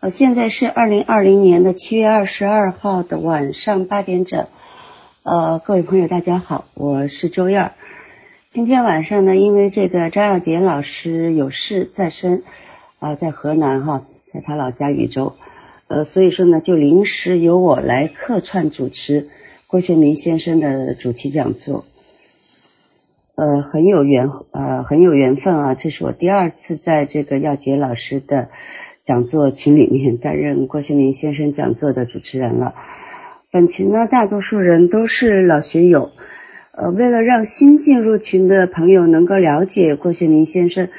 呃，现在是二零二零年的七月二十二号的晚上八点整。呃，各位朋友，大家好，我是周燕儿。今天晚上呢，因为这个张耀杰老师有事在身，啊，在河南哈，在他老家禹州，呃，所以说呢，就临时由我来客串主持郭学明先生的主题讲座。呃，很有缘，呃，很有缘分啊，这是我第二次在这个耀杰老师的。讲座群里面担任郭学明先生讲座的主持人了。本群呢，大多数人都是老学友。呃，为了让新进入群的朋友能够了解郭学明先生，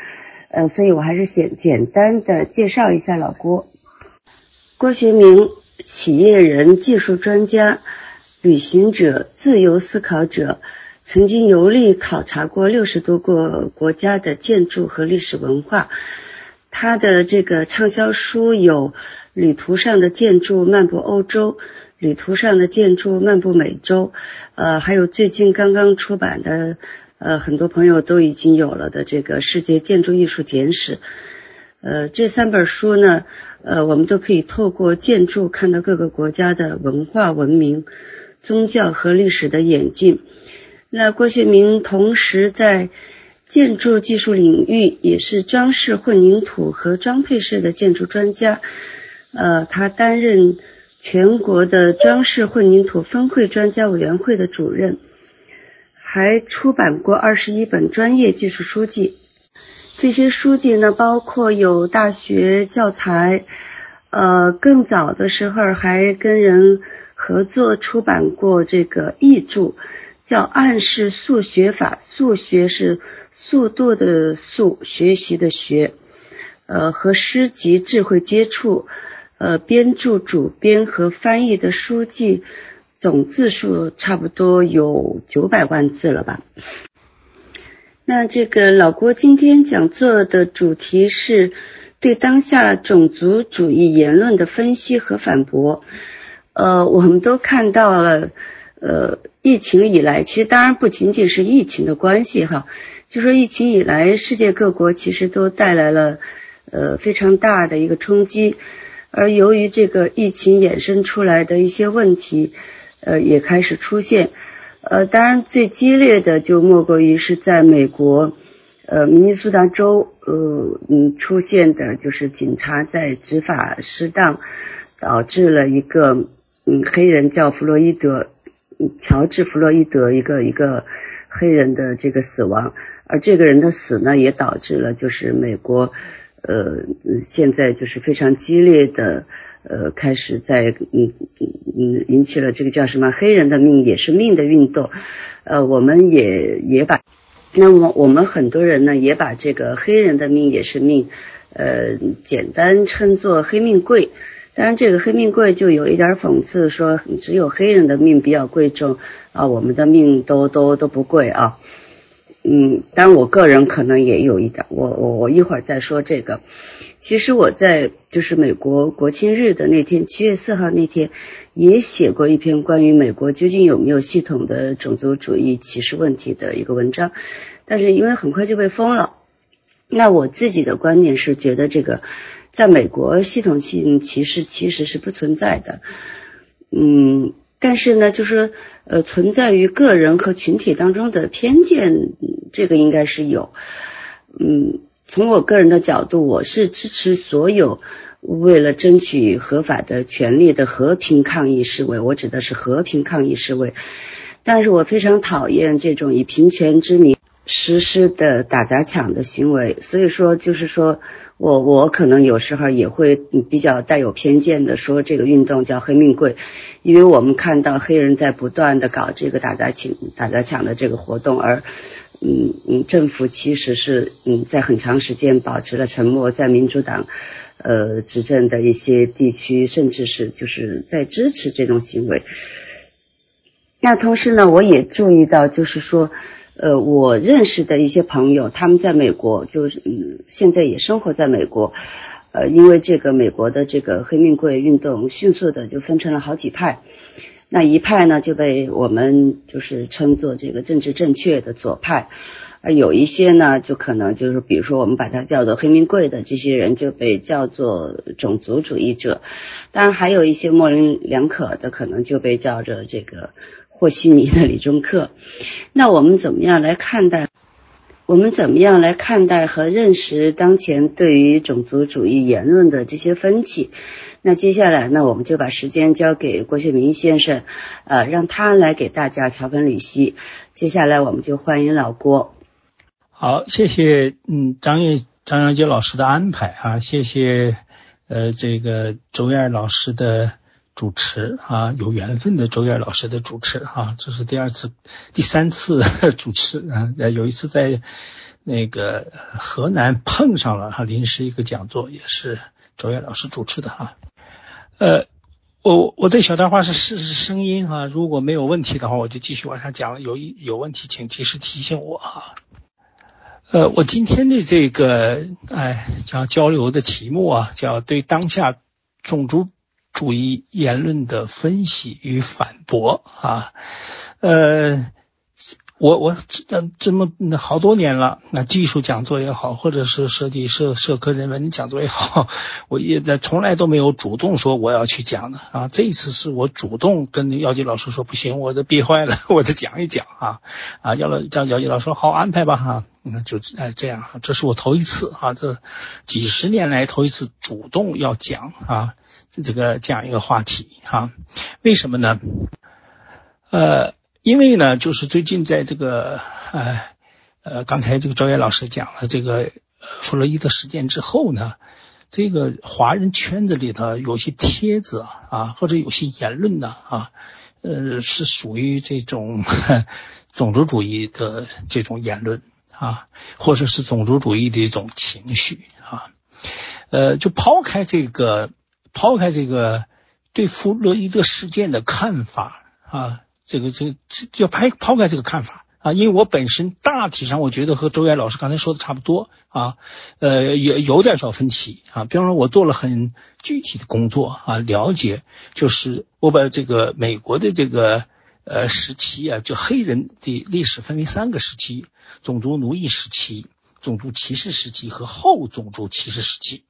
呃，所以我还是简简单的介绍一下老郭。郭学明，企业人、技术专家、旅行者、自由思考者，曾经游历考察过六十多个国家的建筑和历史文化。他的这个畅销书有《旅途上的建筑漫步欧洲》，《旅途上的建筑漫步美洲》，呃，还有最近刚刚出版的，呃，很多朋友都已经有了的这个《世界建筑艺术简史》。呃，这三本书呢，呃，我们都可以透过建筑看到各个国家的文化、文明、宗教和历史的演进。那郭学明同时在。建筑技术领域也是装饰混凝土和装配式的建筑专家，呃，他担任全国的装饰混凝土分会专家委员会的主任，还出版过二十一本专业技术书籍。这些书籍呢，包括有大学教材，呃，更早的时候还跟人合作出版过这个译著，叫《暗示数学法》，数学是。速度的速，学习的学，呃，和诗集智慧接触，呃，编著主编和翻译的书籍总字数差不多有九百万字了吧？那这个老郭今天讲座的主题是对当下种族主义言论的分析和反驳。呃，我们都看到了，呃，疫情以来，其实当然不仅仅是疫情的关系哈。就说疫情以来，世界各国其实都带来了呃非常大的一个冲击，而由于这个疫情衍生出来的一些问题，呃也开始出现，呃当然最激烈的就莫过于是在美国，呃明尼苏达州呃嗯出现的就是警察在执法失当，导致了一个嗯黑人叫弗洛伊德，乔治弗洛伊德一个一个黑人的这个死亡。而这个人的死呢，也导致了就是美国，呃，现在就是非常激烈的，呃，开始在嗯嗯引起了这个叫什么“黑人的命也是命”的运动，呃，我们也也把，那么我们很多人呢也把这个“黑人的命也是命”，呃，简单称作“黑命贵”。当然，这个“黑命贵”就有一点讽刺，说只有黑人的命比较贵重啊，我们的命都都都不贵啊。嗯，当然我个人可能也有一点，我我我一会儿再说这个。其实我在就是美国国庆日的那天，七月四号那天，也写过一篇关于美国究竟有没有系统的种族主义歧视问题的一个文章，但是因为很快就被封了。那我自己的观点是觉得这个，在美国系统性歧视其实是不存在的。嗯。但是呢，就是呃，存在于个人和群体当中的偏见，这个应该是有。嗯，从我个人的角度，我是支持所有为了争取合法的权利的和平抗议示威，我指的是和平抗议示威。但是我非常讨厌这种以平权之名实施的打砸抢的行为。所以说，就是说我我可能有时候也会比较带有偏见的说，这个运动叫黑命贵。因为我们看到黑人在不断的搞这个打砸抢、打砸抢的这个活动，而嗯嗯，政府其实是嗯在很长时间保持了沉默，在民主党呃执政的一些地区，甚至是就是在支持这种行为。那同时呢，我也注意到，就是说，呃，我认识的一些朋友，他们在美国，就是嗯，现在也生活在美国。呃，因为这个美国的这个黑命贵运动迅速的就分成了好几派，那一派呢就被我们就是称作这个政治正确的左派，而有一些呢，就可能就是比如说我们把它叫做黑名贵的这些人就被叫做种族主义者，当然还有一些模棱两可的，可能就被叫着这个和稀泥的理中客。那我们怎么样来看待？我们怎么样来看待和认识当前对于种族主义言论的这些分歧？那接下来呢，我们就把时间交给郭学明先生，呃，让他来给大家条分缕析。接下来我们就欢迎老郭。好，谢谢，嗯，张叶张阳杰老师的安排啊，谢谢，呃，这个周燕老师的。主持啊，有缘分的周燕老师的主持啊，这是第二次、第三次主持 啊。有一次在那个河南碰上了哈，临时一个讲座，也是周燕老师主持的哈。呃，我我这小段话是试试声音哈，如果没有问题的话，我就继续往下讲了。有一有问题，请及时提醒我哈。呃，我今天的这个哎，叫交流的题目啊，叫对当下种族。主义言论的分析与反驳啊，呃，我我这这么好多年了，那技术讲座也好，或者是设计社社科人文讲座也好，我也在从来都没有主动说我要去讲的啊。这一次是我主动跟姚吉老师说不行，我都憋坏了，我得讲一讲啊啊！姚老叫姚吉老师说好安排吧哈，那就哎这样，这是我头一次啊，这几十年来头一次主动要讲啊。这个讲一个话题哈，为什么呢？呃，因为呢，就是最近在这个呃呃，刚才这个周岩老师讲了这个弗洛伊德事件之后呢，这个华人圈子里头有些帖子啊，或者有些言论呢啊，呃，是属于这种 种族主义的这种言论啊，或者是种族主义的一种情绪啊，呃，就抛开这个。抛开这个对弗洛伊德事件的看法啊，这个这个要抛抛开这个看法啊，因为我本身大体上我觉得和周岩老师刚才说的差不多啊，呃，有有点小分歧啊。比方说，我做了很具体的工作啊，了解就是我把这个美国的这个呃时期啊，就黑人的历史分为三个时期：种族奴役时期、种族歧视时期和后种族歧视时期。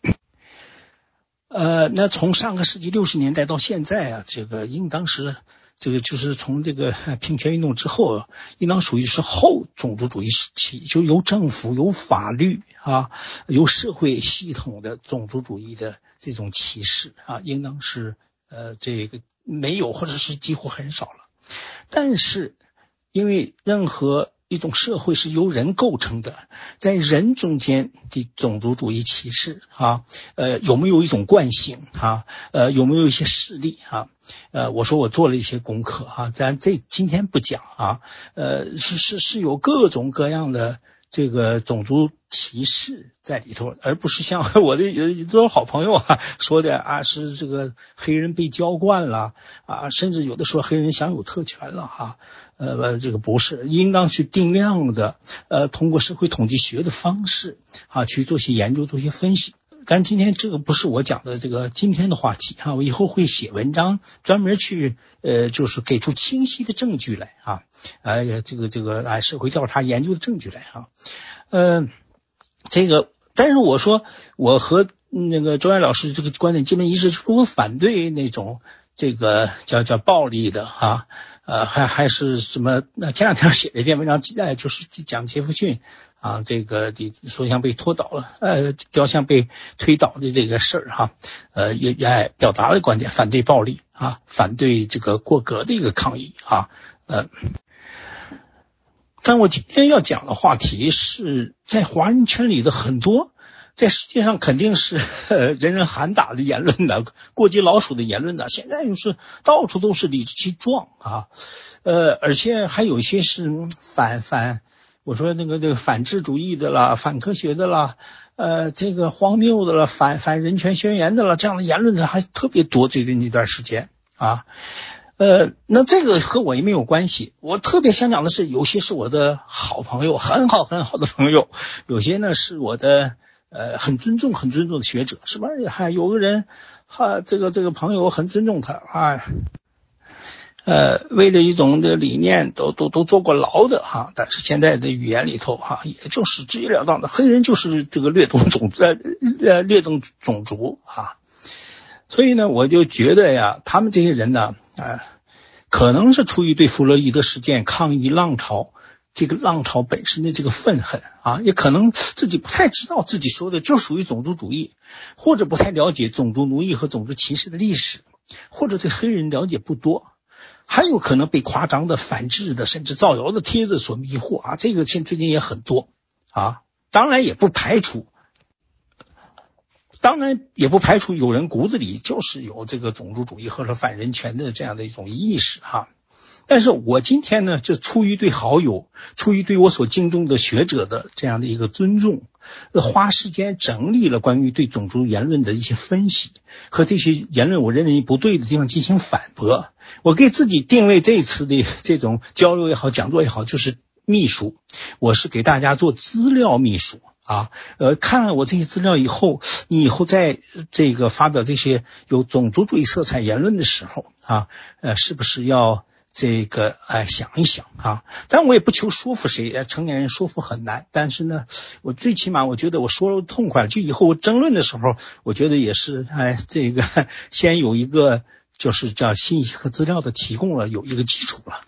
呃，那从上个世纪六十年代到现在啊，这个应当是这个就是从这个 平权运动之后，应当属于是后种族主义时期，就由政府、由法律啊、由社会系统的种族主义的这种歧视啊，应当是呃这个没有或者是几乎很少了。但是因为任何一种社会是由人构成的，在人中间的种族主义歧视啊，呃，有没有一种惯性啊？呃，有没有一些事例啊？呃，我说我做了一些功课哈，咱这今天不讲啊，呃，是是是有各种各样的。这个种族歧视在里头，而不是像 我的有多少好朋友啊说的啊，是这个黑人被娇惯了啊，甚至有的说黑人享有特权了哈，呃，这个不是，应当去定量的，呃，通过社会统计学的方式啊去做些研究，做些分析。但今天这个不是我讲的这个今天的话题哈，我以后会写文章专门去呃，就是给出清晰的证据来啊，哎呀，这个这个哎，社会调查研究的证据来啊，呃，这个，但是我说我和那个周岩老师这个观点基本一致，是我反对那种这个叫叫暴力的哈。呃，还还是什么？那前两天写了一篇文章，哎，就是讲杰弗逊啊，这个的塑像被拖倒了，呃，雕像被推倒的这个事儿哈，呃，也也表达了观点，反对暴力啊，反对这个过格的一个抗议啊，呃，但我今天要讲的话题是在华人圈里的很多。在世界上肯定是 人人喊打的言论的，过街老鼠的言论的，现在又是到处都是理直气壮啊，呃，而且还有一些是反反，我说那个那个反智主义的啦，反科学的啦，呃，这个荒谬的了，反反人权宣言的了，这样的言论呢还特别多。最近一段时间啊，呃，那这个和我也没有关系。我特别想讲的是，有些是我的好朋友，很好很好的朋友，有些呢是我的。呃，很尊重，很尊重的学者，是吧？还有个人，哈，这个这个朋友很尊重他啊。呃，为了一种的理念都都都坐过牢的哈，但是现在的语言里头哈，也就是直截了当的黑人就是这个掠夺种呃 呃掠夺种族啊，所以呢，我就觉得呀，他们这些人呢，啊，可能是出于对弗洛伊德事件抗议浪潮。这个浪潮本身的这个愤恨啊，也可能自己不太知道自己说的就属于种族主义，或者不太了解种族奴役和种族歧视的历史，或者对黑人了解不多，还有可能被夸张的、反制的，甚至造谣的帖子所迷惑啊。这个现最近也很多啊，当然也不排除，当然也不排除有人骨子里就是有这个种族主义或者反人权的这样的一种意识哈。但是我今天呢，就出于对好友、出于对我所敬重的学者的这样的一个尊重，花时间整理了关于对种族言论的一些分析，和这些言论我认为不对的地方进行反驳。我给自己定位这次的这种交流也好、讲座也好，就是秘书，我是给大家做资料秘书啊。呃，看了我这些资料以后，你以后在这个发表这些有种族主义色彩言论的时候啊，呃，是不是要？这个哎，想一想啊，但我也不求说服谁，成年人说服很难。但是呢，我最起码我觉得我说了痛快，就以后我争论的时候，我觉得也是哎，这个 先有一个就是叫信息和资料的提供了，有一个基础了。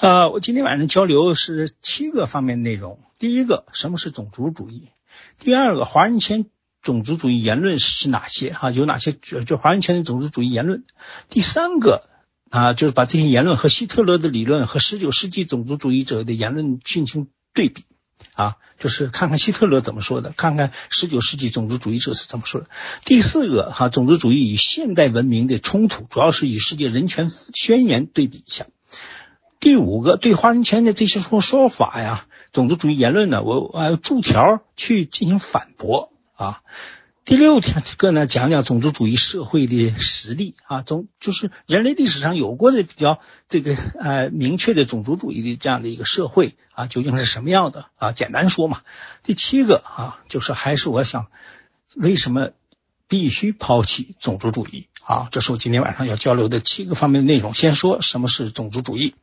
呃，我今天晚上交流是七个方面内容。第一个，什么是种族主义？第二个，华人圈种族主义言论是哪些？哈，有哪些就就华人圈的种族主义言论？第三个。啊，就是把这些言论和希特勒的理论和十九世纪种族主义者的言论进行对比，啊，就是看看希特勒怎么说的，看看十九世纪种族主义者是怎么说的。第四个，哈，种族主义与现代文明的冲突，主要是与世界人权宣言对比一下。第五个，对华人圈的这些说说法呀，种族主义言论呢，我我注条去进行反驳啊。第六天个呢，讲讲种族主义社会的实例啊，总就是人类历史上有过的比较这个呃明确的种族主义的这样的一个社会啊，究竟是什么样的啊？简单说嘛。第七个啊，就是还是我想，为什么必须抛弃种族主义啊？这是我今天晚上要交流的七个方面的内容。先说什么是种族主义。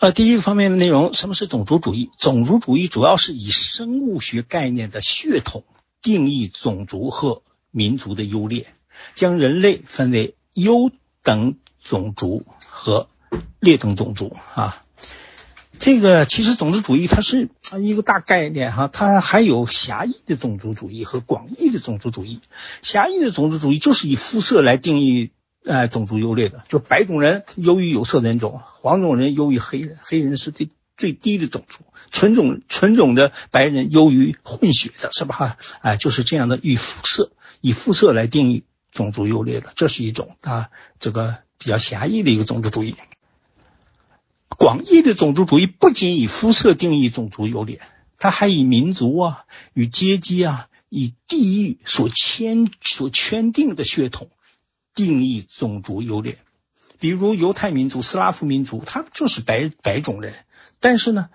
呃，第一个方面的内容，什么是种族主义？种族主义主要是以生物学概念的血统。定义种族和民族的优劣，将人类分为优等种族和劣等种族啊。这个其实种族主义它是一个大概念哈，它还有狭义的种族主义和广义的种族主义。狭义的种族主义就是以肤色来定义呃种族优劣的，就白种人优于有色人种，黄种人优于黑人，黑人是最最低的种族。纯种纯种的白人优于混血的，是吧？哎，就是这样的，以肤色以肤色来定义种族优劣的，这是一种啊，这个比较狭义的一个种族主义。广义的种族主义不仅以肤色定义种族优劣，它还以民族啊、与阶级啊、以地域所牵所圈定的血统定义种族优劣。比如犹太民族、斯拉夫民族，他就是白白种人，但是呢。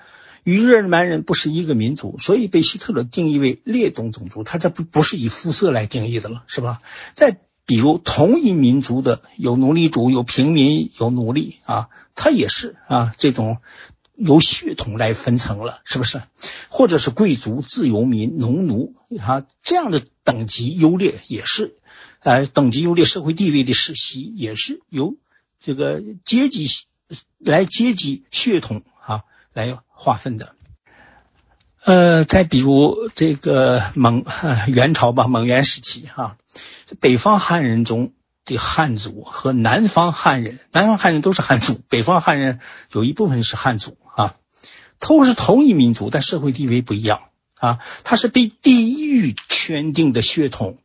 与日耳曼人不是一个民族，所以被希特勒定义为劣等种族。他这不不是以肤色来定义的了，是吧？再比如同一民族的有奴隶主、有平民、有奴隶啊，他也是啊这种由血统来分层了，是不是？或者是贵族、自由民、农奴啊这样的等级优劣也是，呃等级优劣社会地位的世袭也是由这个阶级来阶级血统来。划分的，呃，再比如这个蒙元朝吧，蒙元时期哈，北方汉人中的汉族和南方汉人，南方汉人都是汉族，北方汉人有一部分是汉族啊，都是同一民族，但社会地位不一样啊，它是被地域圈定的血统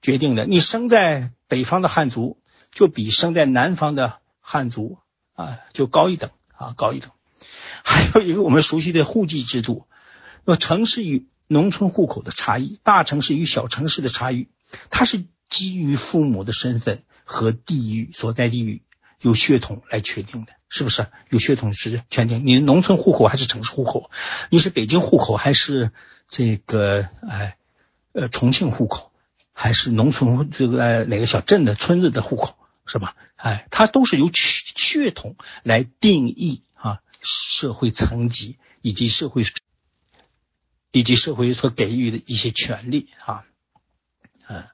决定的，你生在北方的汉族就比生在南方的汉族啊就高一等啊高一等。还有一个我们熟悉的户籍制度，那城市与农村户口的差异，大城市与小城市的差异，它是基于父母的身份和地域所在地域有血统来确定的，是不是？有血统是确定你农村户口还是城市户口？你是北京户口还是这个哎呃重庆户口，还是农村这个哪个小镇的村子的户口是吧？哎，它都是由血血统来定义社会层级以及社会以及社会所给予的一些权利啊，嗯，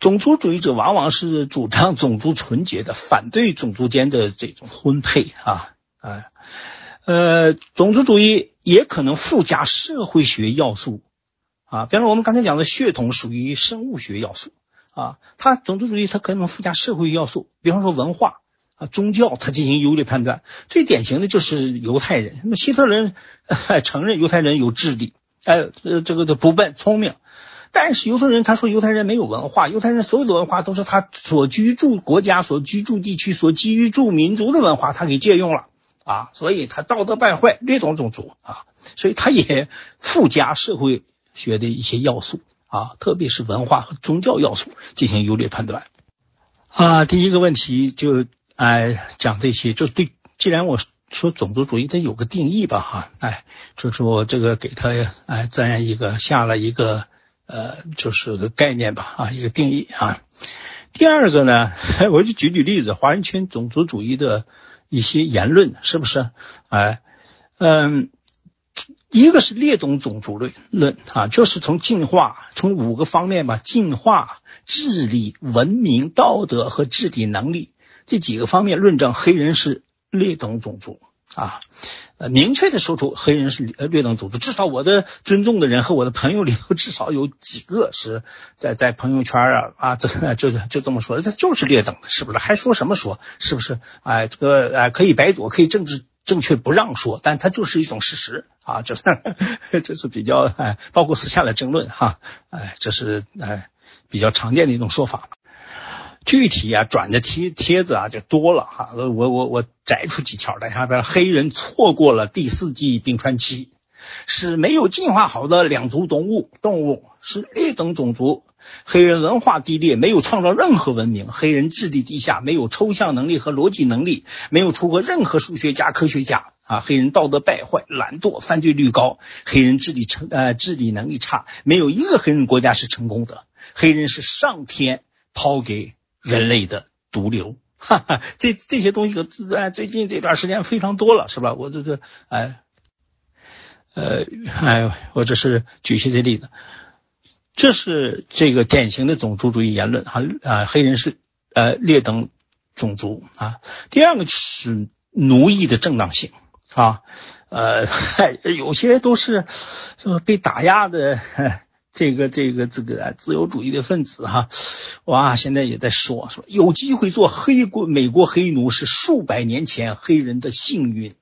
种族主义者往往是主张种族纯洁的，反对种族间的这种婚配啊，啊，呃，种族主义也可能附加社会学要素啊，比方说我们刚才讲的血统属于生物学要素。啊，它种族主义它可能附加社会要素，比方说文化宗教，他进行优劣判断。最典型的就是犹太人，那么希特勒 承认犹太人有智力，哎，呃，这个的不笨聪明，但是犹太人他说犹太人没有文化，犹太人所有的文化都是他所居住国家、所居住地区、所居住民族的文化，他给借用了啊，所以他道德败坏，掠夺种族啊，所以他也附加社会学的一些要素。啊，特别是文化和宗教要素进行优劣判断啊。第一个问题就哎讲这些，就对。既然我说种族主义，它有个定义吧，哈，哎，就是我这个给他哎这样一个下了一个呃，就是个概念吧，啊，一个定义啊。第二个呢，我就举举例子，华人圈种族主义的一些言论，是不是？哎，嗯。一个是劣等种族论论啊，就是从进化从五个方面吧，进化、智力、文明、道德和治理能力这几个方面论证黑人是劣等种族啊，呃，明确的说出黑人是劣等种族，至少我的尊重的人和我的朋友里头至少有几个是在在朋友圈啊啊，这就就这么说，这就是劣等的，是不是？还说什么说？是不是？哎，这个哎可以白左，可以政治。正确不让说，但它就是一种事实啊，这是 这是比较哎，包括私下的争论哈，哎，这是哎比较常见的一种说法。具体啊转的帖帖子啊就多了哈，我我我摘出几条来，下边黑人错过了第四季冰川期，是没有进化好的两足动物，动物是劣等种族。黑人文化低劣，没有创造任何文明；黑人智力低下，没有抽象能力和逻辑能力，没有出过任何数学家、科学家啊！黑人道德败坏、懒惰、犯罪率高；黑人智力成呃智力能力差，没有一个黑人国家是成功的。黑人是上天抛给人类的毒瘤，哈哈！这这些东西可自然最近这段时间非常多了，是吧？我这这哎呃哎，我这是举些这例子。这是这个典型的种族主义言论哈啊，黑人是呃劣等种族啊。第二个是奴役的正当性啊，呃，有些都是说被打压的这个这个这个自由主义的分子哈，哇，现在也在说说有机会做黑国美国黑奴是数百年前黑人的幸运。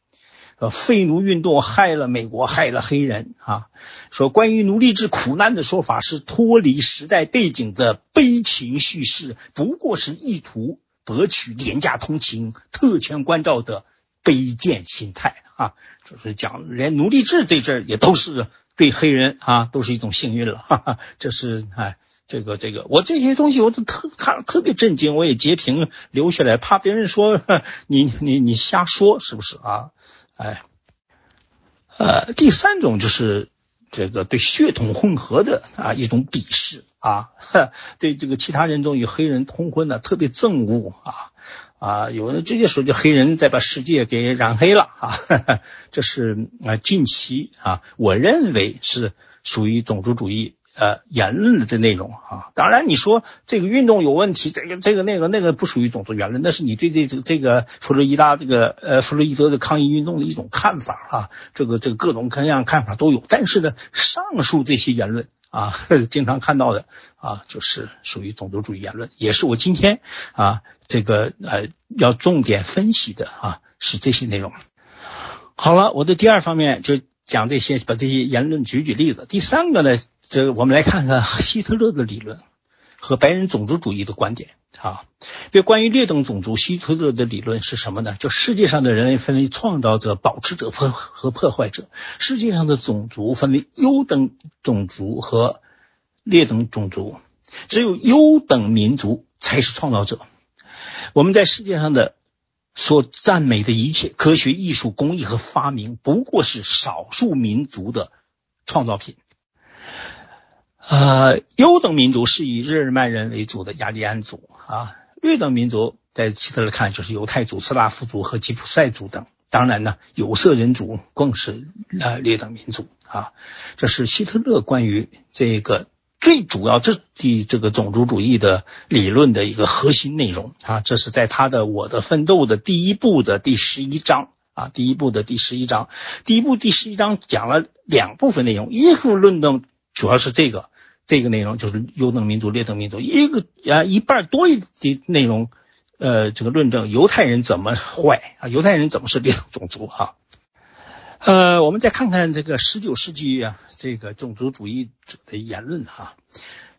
呃，废奴运动害了美国，害了黑人啊！说关于奴隶制苦难的说法是脱离时代背景的悲情叙事，不过是意图博取廉价同情、特权关照的卑贱心态啊！就是讲连奴隶制这阵儿也都是对黑人啊，都是一种幸运了。哈哈，这是哎，这个这个，我这些东西我都特看特别震惊，我也截屏留下来，怕别人说 你你你瞎说是不是啊？哎，呃，第三种就是这个对血统混合的啊一种鄙视啊，对这个其他人种与黑人通婚的特别憎恶啊啊，有人直接说就黑人在把世界给染黑了啊，这是啊近期啊我认为是属于种族主义。呃，言论的内容啊，当然你说这个运动有问题，这个这个那个那个不属于种族言论，那是你对这这个这个弗洛伊达这个呃弗洛伊德的抗议运动的一种看法啊，这个这个各种各样看法都有。但是呢，上述这些言论啊，经常看到的啊，就是属于种族主义言论，也是我今天啊这个呃要重点分析的啊，是这些内容。好了，我的第二方面就讲这些，把这些言论举举例子。第三个呢？这我们来看看希特勒的理论和白人种族主义的观点啊。这关于劣等种族，希特勒的理论是什么呢？就世界上的人类分为创造者、保持者和和破坏者。世界上的种族分为优等种族和劣等种族，只有优等民族才是创造者。我们在世界上的所赞美的一切科学、艺术、工艺和发明，不过是少数民族的创造品。呃，优等民族是以日耳曼人为主的雅利安族啊，劣等民族在希特勒看就是犹太族、斯拉夫族和吉普赛族等。当然呢，有色人种更是呃劣等民族啊。这是希特勒关于这个最主要这的这个种族主义的理论的一个核心内容啊。这是在他的《我的奋斗》的第一部的第十一章啊，第一部的第十一章，第一部第十一章讲了两部分内容，一部论证主要是这个。这个内容就是优等民族、劣等民族，一个啊一半多一的内容，呃，这个论证犹太人怎么坏啊？犹太人怎么是劣等种族啊？呃，我们再看看这个十九世纪啊，这个种族主义者的言论哈。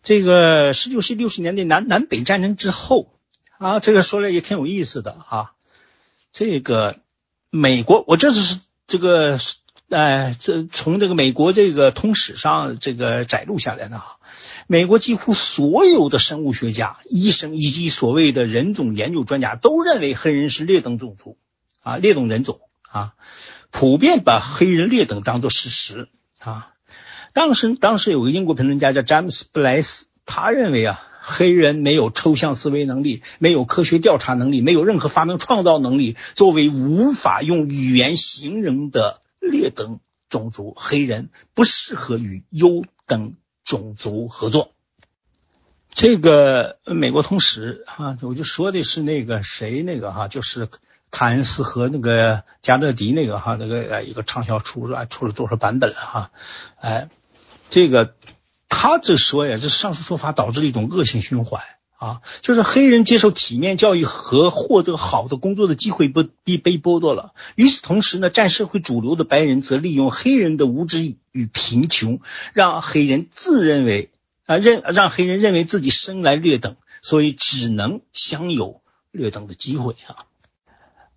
这个十九世纪六十年代南南北战争之后啊，这个说来也挺有意思的啊。这个美国，我这是这个。哎，这从这个美国这个通史上这个摘录下来的哈，美国几乎所有的生物学家、医生以及所谓的人种研究专家都认为黑人是劣等种族啊，劣等人种啊，普遍把黑人劣等当作事实啊。当时当时有个英国评论家叫詹姆斯布莱斯，他认为啊，黑人没有抽象思维能力，没有科学调查能力，没有任何发明创造能力，作为无法用语言形容的。劣等种族黑人不适合与优等种族合作。这个美国通史哈，我就说的是那个谁那个哈，就是卡恩斯和那个加勒迪那个哈，那个一个畅销书是吧？出了多少版本了哈？哎，这个他这说呀，这上述说法导致了一种恶性循环。啊，就是黑人接受体面教育和获得好的工作的机会不被被剥夺了。与此同时呢，占社会主流的白人则利用黑人的无知与贫穷，让黑人自认为啊认让黑人认为自己生来劣等，所以只能享有劣等的机会啊。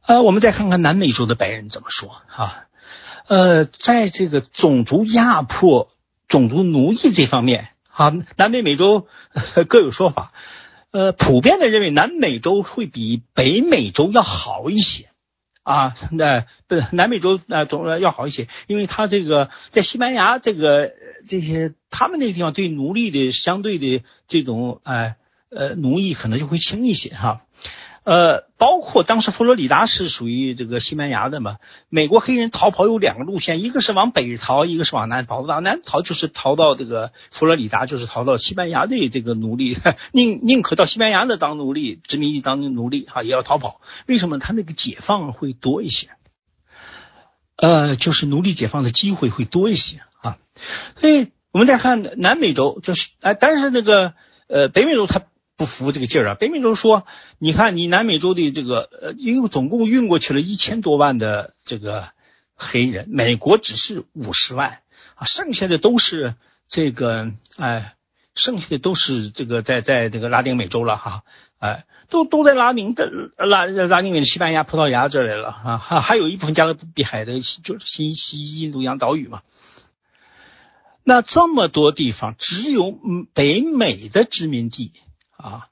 呃，我们再看看南美洲的白人怎么说啊？呃，在这个种族压迫、种族奴役这方面，啊，南北美洲 各有说法。呃，普遍的认为南美洲会比北美洲要好一些啊，那不南美洲啊总要好一些，因为他这个在西班牙这个这些他们那个地方对奴隶的相对的这种哎呃奴役可能就会轻一些哈。呃，包括当时佛罗里达是属于这个西班牙的嘛？美国黑人逃跑有两个路线，一个是往北逃，一个是往南跑。往南逃就是逃到这个佛罗里达，就是逃到西班牙的这个奴隶，宁宁可到西班牙的当奴隶，殖民地当奴隶哈，也要逃跑。为什么？他那个解放会多一些，呃，就是奴隶解放的机会会多一些啊。所以我们再看南美洲，就是哎，但是那个呃北美洲它。不服这个劲儿啊！北美洲说：“你看，你南美洲的这个呃，因为总共运过去了一千多万的这个黑人，美国只是五十万啊，剩下的都是这个哎，剩下的都是这个在在这个拉丁美洲了哈，哎，都都在拉丁的拉拉丁美洲、西班牙、葡萄牙这来了啊，还还有一部分加勒比海的，就是新西印度洋岛屿嘛。那这么多地方，只有北美的殖民地。”啊，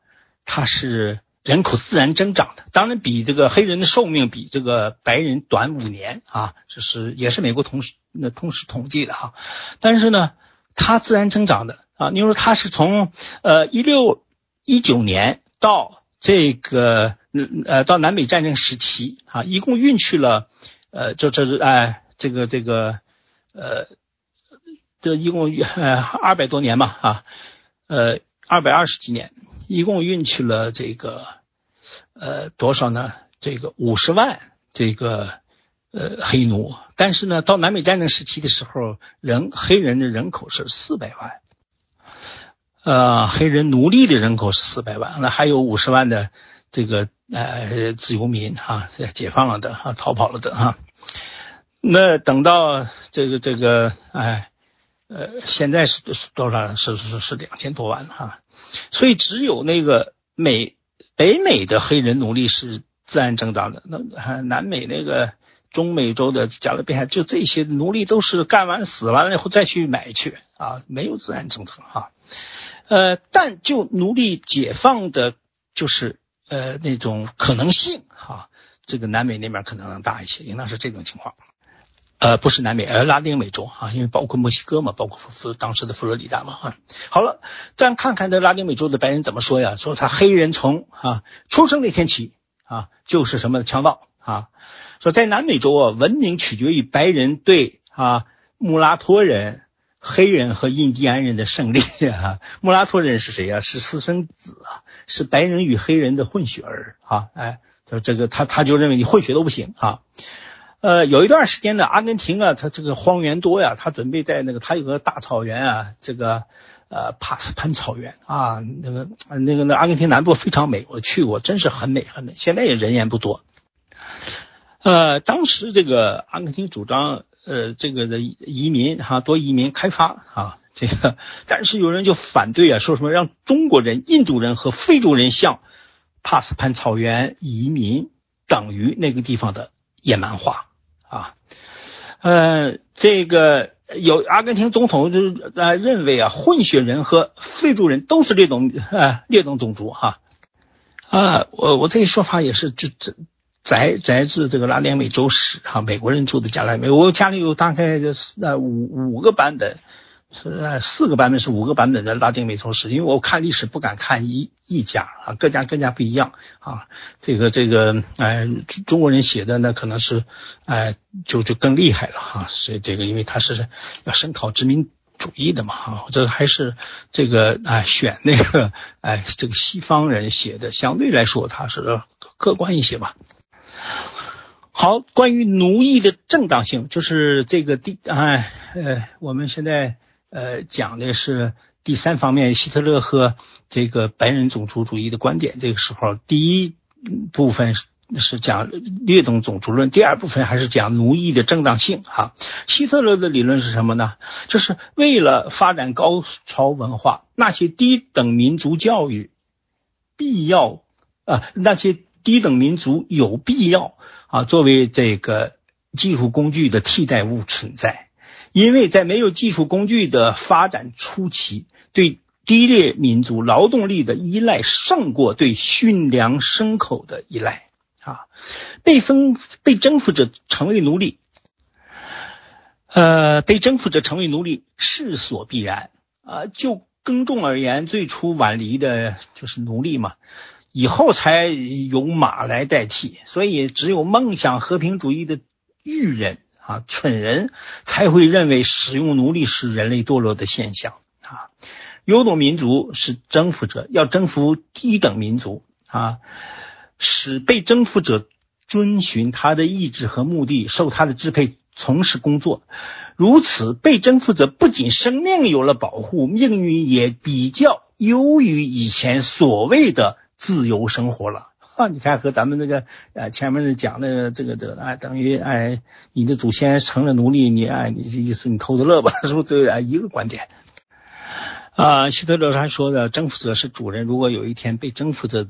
它是人口自然增长的，当然比这个黑人的寿命比这个白人短五年啊，这是也是美国同时那同时统计的哈。但是呢，它自然增长的啊，你说它是从呃一六一九年到这个呃到南北战争时期啊，一共运去了呃就这是哎这个这个呃这一共呃二百多年嘛啊呃二百二十几年。一共运去了这个，呃，多少呢？这个五十万这个呃黑奴，但是呢，到南北战争时期的时候，人黑人的人口是四百万，呃，黑人奴隶的人口是四百万，那还有五十万的这个呃自由民哈，解放了的哈，逃跑了的哈。那等到这个这个哎。呃，现在是是多少？是是是两千多万哈，所以只有那个美北美的黑人奴隶是自然增长的，那南美那个中美洲的加勒比海就这些奴隶都是干完死完了以后再去买去啊，没有自然增长哈。呃，但就奴隶解放的，就是呃那种可能性哈，这个南美那边可能大一些，应当是这种情况。呃，不是南美，呃，拉丁美洲啊，因为包括墨西哥嘛，包括佛当时的佛罗里达嘛啊。好了，但看看这拉丁美洲的白人怎么说呀？说他黑人从啊出生那天起啊就是什么强盗啊。说在南美洲啊，文明取决于白人对啊穆拉托人、黑人和印第安人的胜利啊。穆拉托人是谁呀？是私生子啊，是白人与黑人的混血儿啊。哎，就这个他他就认为你混血都不行啊。呃，有一段时间呢，阿根廷啊，它这个荒原多呀，他准备在那个，他有个大草原啊，这个呃帕斯潘草原啊，那个那个那阿根廷南部非常美，我去过，真是很美很美。现在也人烟不多。呃，当时这个阿根廷主张呃这个的移民哈，多移民开发啊，这个，但是有人就反对啊，说什么让中国人、印度人和非洲人向帕斯潘草原移民，等于那个地方的野蛮化。啊，呃，这个有阿根廷总统就是呃认为啊，混血人和非洲人都是劣等呃劣等种族哈啊，我我这一说法也是这这摘摘自这个拉丁美洲史哈，美国人做的加拉美，我家里有大概呃五五个版本。是四个版本，是五个版本的拉丁美洲史。因为我看历史不敢看一一家啊，各家各家不一样啊。这个这个，哎，中国人写的那可能是，哎，就就更厉害了哈。所以这个，因为他是要声讨殖民主义的嘛哈，这还是这个哎选那个哎这个西方人写的，相对来说他是客观一些吧。好，关于奴役的正当性，就是这个第哎呃，我们现在。呃，讲的是第三方面，希特勒和这个白人种族主义的观点。这个时候，第一部分是讲劣等种族论，第二部分还是讲奴役的正当性。哈，希特勒的理论是什么呢？就是为了发展高潮文化，那些低等民族教育必要啊，那些低等民族有必要啊，作为这个技术工具的替代物存在。因为在没有技术工具的发展初期，对低劣民族劳动力的依赖胜过对驯良牲口的依赖啊！被封被征服者成为奴隶，呃，被征服者成为奴隶势所必然啊！就耕种而言，最初晚离的就是奴隶嘛，以后才由马来代替，所以只有梦想和平主义的愚人。啊，蠢人才会认为使用奴隶是人类堕落的现象啊！优等民族是征服者，要征服低等民族啊，使被征服者遵循他的意志和目的，受他的支配从事工作。如此，被征服者不仅生命有了保护，命运也比较优于以前所谓的自由生活了。啊，你看和咱们那个呃前面讲的这个这个哎，等于哎你的祖先成了奴隶，你哎你这意思你偷着乐吧，是不是这个一个观点？啊，希特勒还说的，征服者是主人，如果有一天被征服者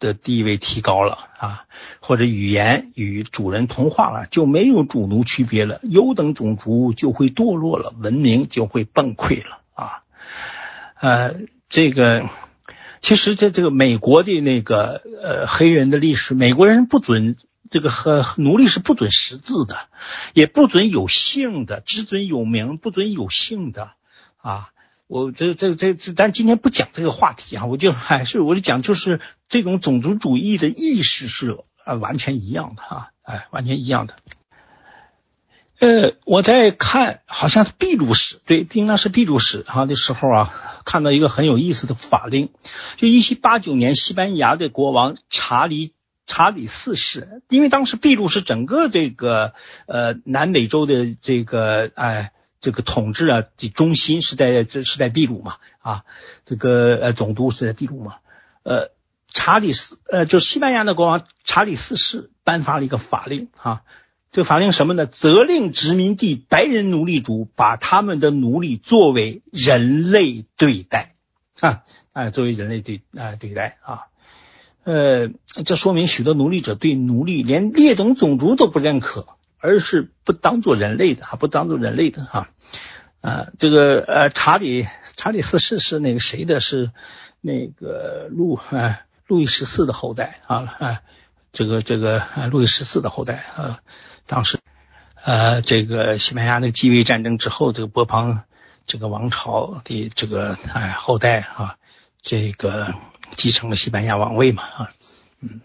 的地位提高了啊，或者语言与主人同化了，就没有主奴区别了，优等种族就会堕落了，文明就会崩溃了啊，呃，这个。其实，在这个美国的那个呃黑人的历史，美国人不准这个和奴隶是不准识字的，也不准有姓的，只准有名，不准有姓的啊。我这这这这，咱今天不讲这个话题啊，我就还是我就讲，就是这种种族主义的意识是啊完全一样的啊，哎，完全一样的。呃，我在看，好像是秘鲁史，对，应当是秘鲁史哈的时候啊，看到一个很有意思的法令，就一七八九年，西班牙的国王查理查理四世，因为当时秘鲁是整个这个呃南美洲的这个哎这个统治啊的中心是在这是在秘鲁嘛啊，这个呃总督是在秘鲁嘛，呃查理四呃就西班牙的国王查理四世颁发了一个法令啊。这个法令什么呢？责令殖民地白人奴隶主把他们的奴隶作为人类对待啊，哎，作为人类对啊对待啊，呃，这说明许多奴隶者对奴隶连劣等种族都不认可，而是不当做人类的啊，不当做人类的哈啊，这个呃，查理查理四世是那个谁的？是那个路啊，路易十四的后代啊啊，这个这个路易十四的后代啊。当时，呃，这个西班牙的继位战争之后，这个波旁这个王朝的这个哎后代啊，这个继承了西班牙王位嘛啊，嗯，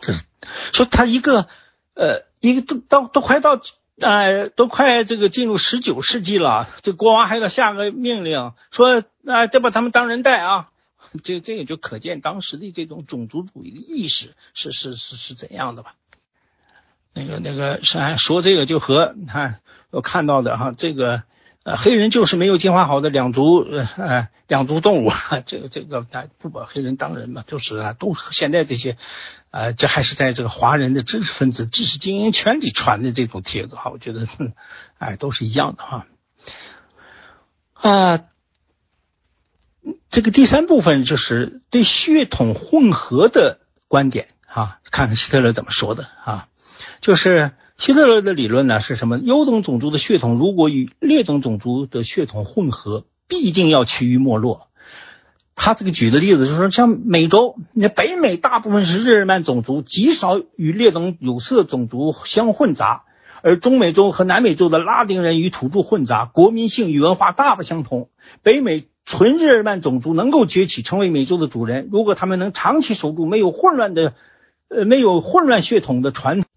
这是说他一个呃一个都到都快到哎都快这个进入十九世纪了，这国王还要下个命令说啊得把他们当人待啊，这这个就可见当时的这种种族主义的意识是是是是怎样的吧。那个那个是说这个就和你看我看到的哈，这个呃黑人就是没有进化好的两足呃两足动物，这个这个不把黑人当人嘛，就是啊都现在这些呃这还是在这个华人的知识分子、知识精英圈里传的这种帖子哈，我觉得哎都是一样的哈啊，这个第三部分就是对血统混合的观点哈，看看希特勒怎么说的啊。就是希特勒的理论呢，是什么？优等种族的血统如果与劣等种族的血统混合，必定要趋于没落。他这个举的例子就是说，像美洲，那北美大部分是日耳曼种族，极少与劣等有色种族相混杂；而中美洲和南美洲的拉丁人与土著混杂，国民性与文化大不相同。北美纯日耳曼种族能够崛起，成为美洲的主人，如果他们能长期守住没有混乱的，呃，没有混乱血统的传统。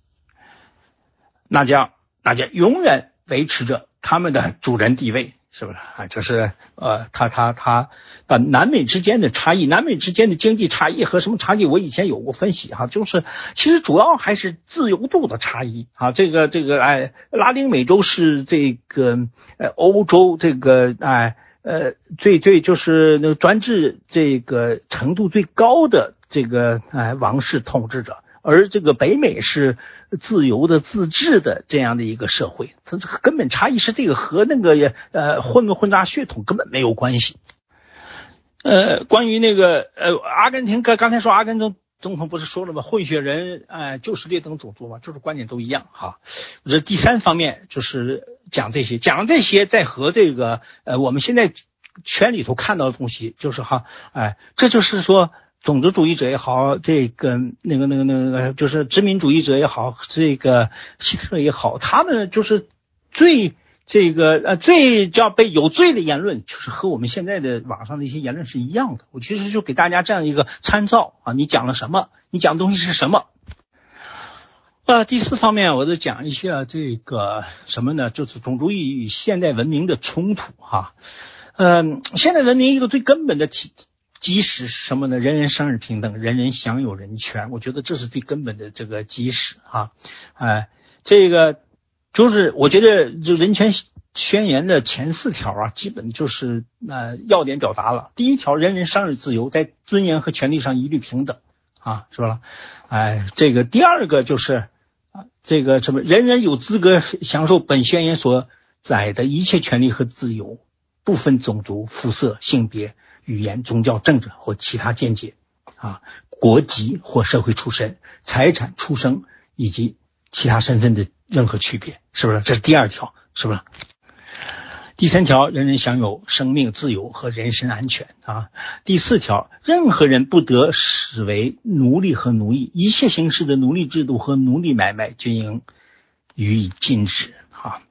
那将那将永远维持着他们的主人地位，是不是啊？就是呃，他他他把南美之间的差异，南美之间的经济差异和什么差异？我以前有过分析哈，就是其实主要还是自由度的差异啊。这个这个哎，拉丁美洲是这个呃欧洲这个哎呃最最就是那个专制这个程度最高的这个哎王室统治者。而这个北美是自由的、自治的这样的一个社会，它这个根本差异是这个和那个呃混不混杂血统根本没有关系。呃，关于那个呃阿根廷刚刚才说阿根廷总统不是说了吗？混血人哎就是劣等种族嘛，就是观点都一样哈。这第三方面就是讲这些，讲这些在和这个呃我们现在圈里头看到的东西，就是哈哎，这就是说。种族主义者也好，这个那个那个那个就是殖民主义者也好，这个希特勒也好，他们就是最这个呃最叫被有罪的言论，就是和我们现在的网上的一些言论是一样的。我其实就给大家这样一个参照啊，你讲了什么？你讲的东西是什么？呃，第四方面，我就讲一下这个什么呢？就是种族主义与现代文明的冲突哈。嗯，现代文明一个最根本的体。基石是什么呢？人人生而平等，人人享有人权。我觉得这是最根本的这个基石啊！哎，这个就是我觉得就人权宣言的前四条啊，基本就是呃要点表达了。第一条，人人生而自由，在尊严和权利上一律平等啊，是吧？哎，这个第二个就是啊，这个什么，人人有资格享受本宣言所载的一切权利和自由，不分种族、肤色、性别。语言、宗教、政治或其他见解，啊，国籍或社会出身、财产、出生以及其他身份的任何区别，是不是？这是第二条，是不是？第三条，人人享有生命、自由和人身安全啊。第四条，任何人不得使为奴隶和奴役，一切形式的奴隶制度和奴隶买卖均应予以禁止啊。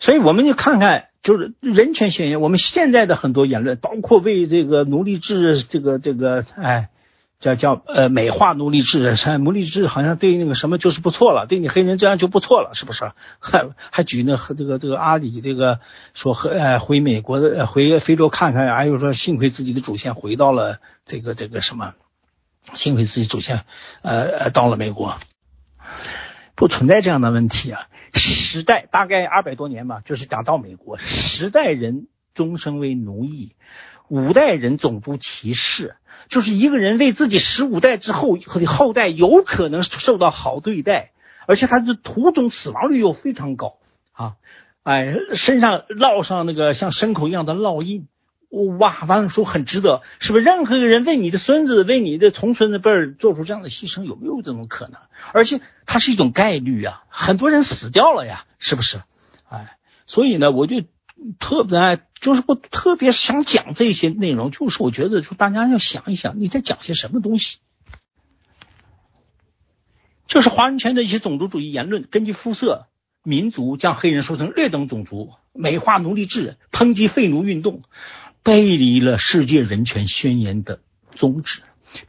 所以我们就看看。就是人权宣言，我们现在的很多言论，包括为这个奴隶制，这个这个，哎，叫叫呃美化奴隶制，奴隶制好像对那个什么就是不错了，对你黑人这样就不错了，是不是？还 还举那和这个这个阿里这个说和呃回美国的回非洲看看，还有说幸亏自己的祖先回到了这个这个什么，幸亏自己祖先呃呃到了美国，不存在这样的问题啊。十代大概二百多年吧，就是讲到美国，十代人终身为奴役，五代人种族歧视，就是一个人为自己十五代之后和后代有可能受到好对待，而且他的途中死亡率又非常高。啊，哎，身上烙上那个像牲口一样的烙印。哇，完了说很值得，是不是？任何一个人为你的孙子、为你的重孙子辈儿做出这样的牺牲，有没有这种可能？而且它是一种概率啊，很多人死掉了呀，是不是？哎，所以呢，我就特别爱就是我特别想讲这些内容，就是我觉得说大家要想一想，你在讲些什么东西？就是华人圈的一些种族主义言论，根据肤色。民族，将黑人说成劣等种族，美化奴隶制，抨击废奴运动，背离了世界人权宣言的宗旨，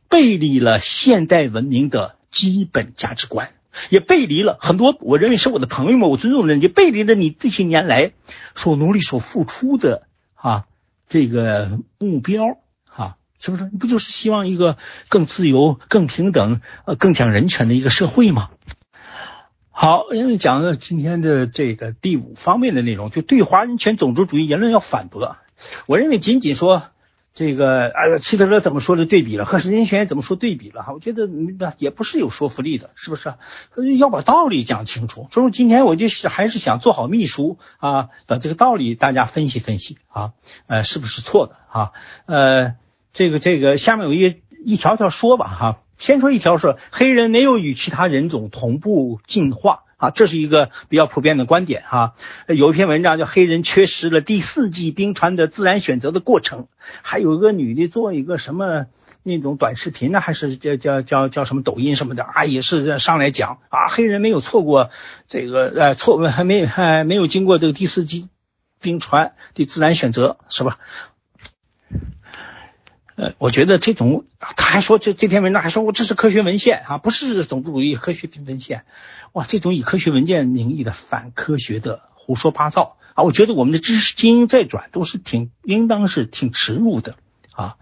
背离了现代文明的基本价值观，也背离了很多我认为是我的朋友们，我尊重的人，也背离了你这些年来所努力所付出的啊这个目标啊。是不是？你不就是希望一个更自由、更平等、呃更讲人权的一个社会吗？好，因为讲了今天的这个第五方面的内容，就对华人权种族主义言论要反驳。我认为仅仅说这个，哎，希特勒怎么说的对比了，和人权怎么说对比了哈？我觉得也不是有说服力的，是不是？要把道理讲清楚。所以今天我就是还是想做好秘书啊，把这个道理大家分析分析啊，呃，是不是错的啊？呃。这个这个下面有一一条条说吧哈，先说一条是黑人没有与其他人种同步进化啊，这是一个比较普遍的观点哈。有一篇文章叫黑人缺失了第四纪冰川的自然选择的过程，还有一个女的做一个什么那种短视频呢，还是叫叫叫叫什么抖音什么的啊，也是上来讲啊，黑人没有错过这个呃错还没还没有经过这个第四纪冰川的自然选择是吧？呃，我觉得这种，他还说这这篇文章还说我这是科学文献啊，不是种族主义科学文献，哇，这种以科学文件名义的反科学的胡说八道啊，我觉得我们的知识精英在转都是挺应当是挺耻辱的啊。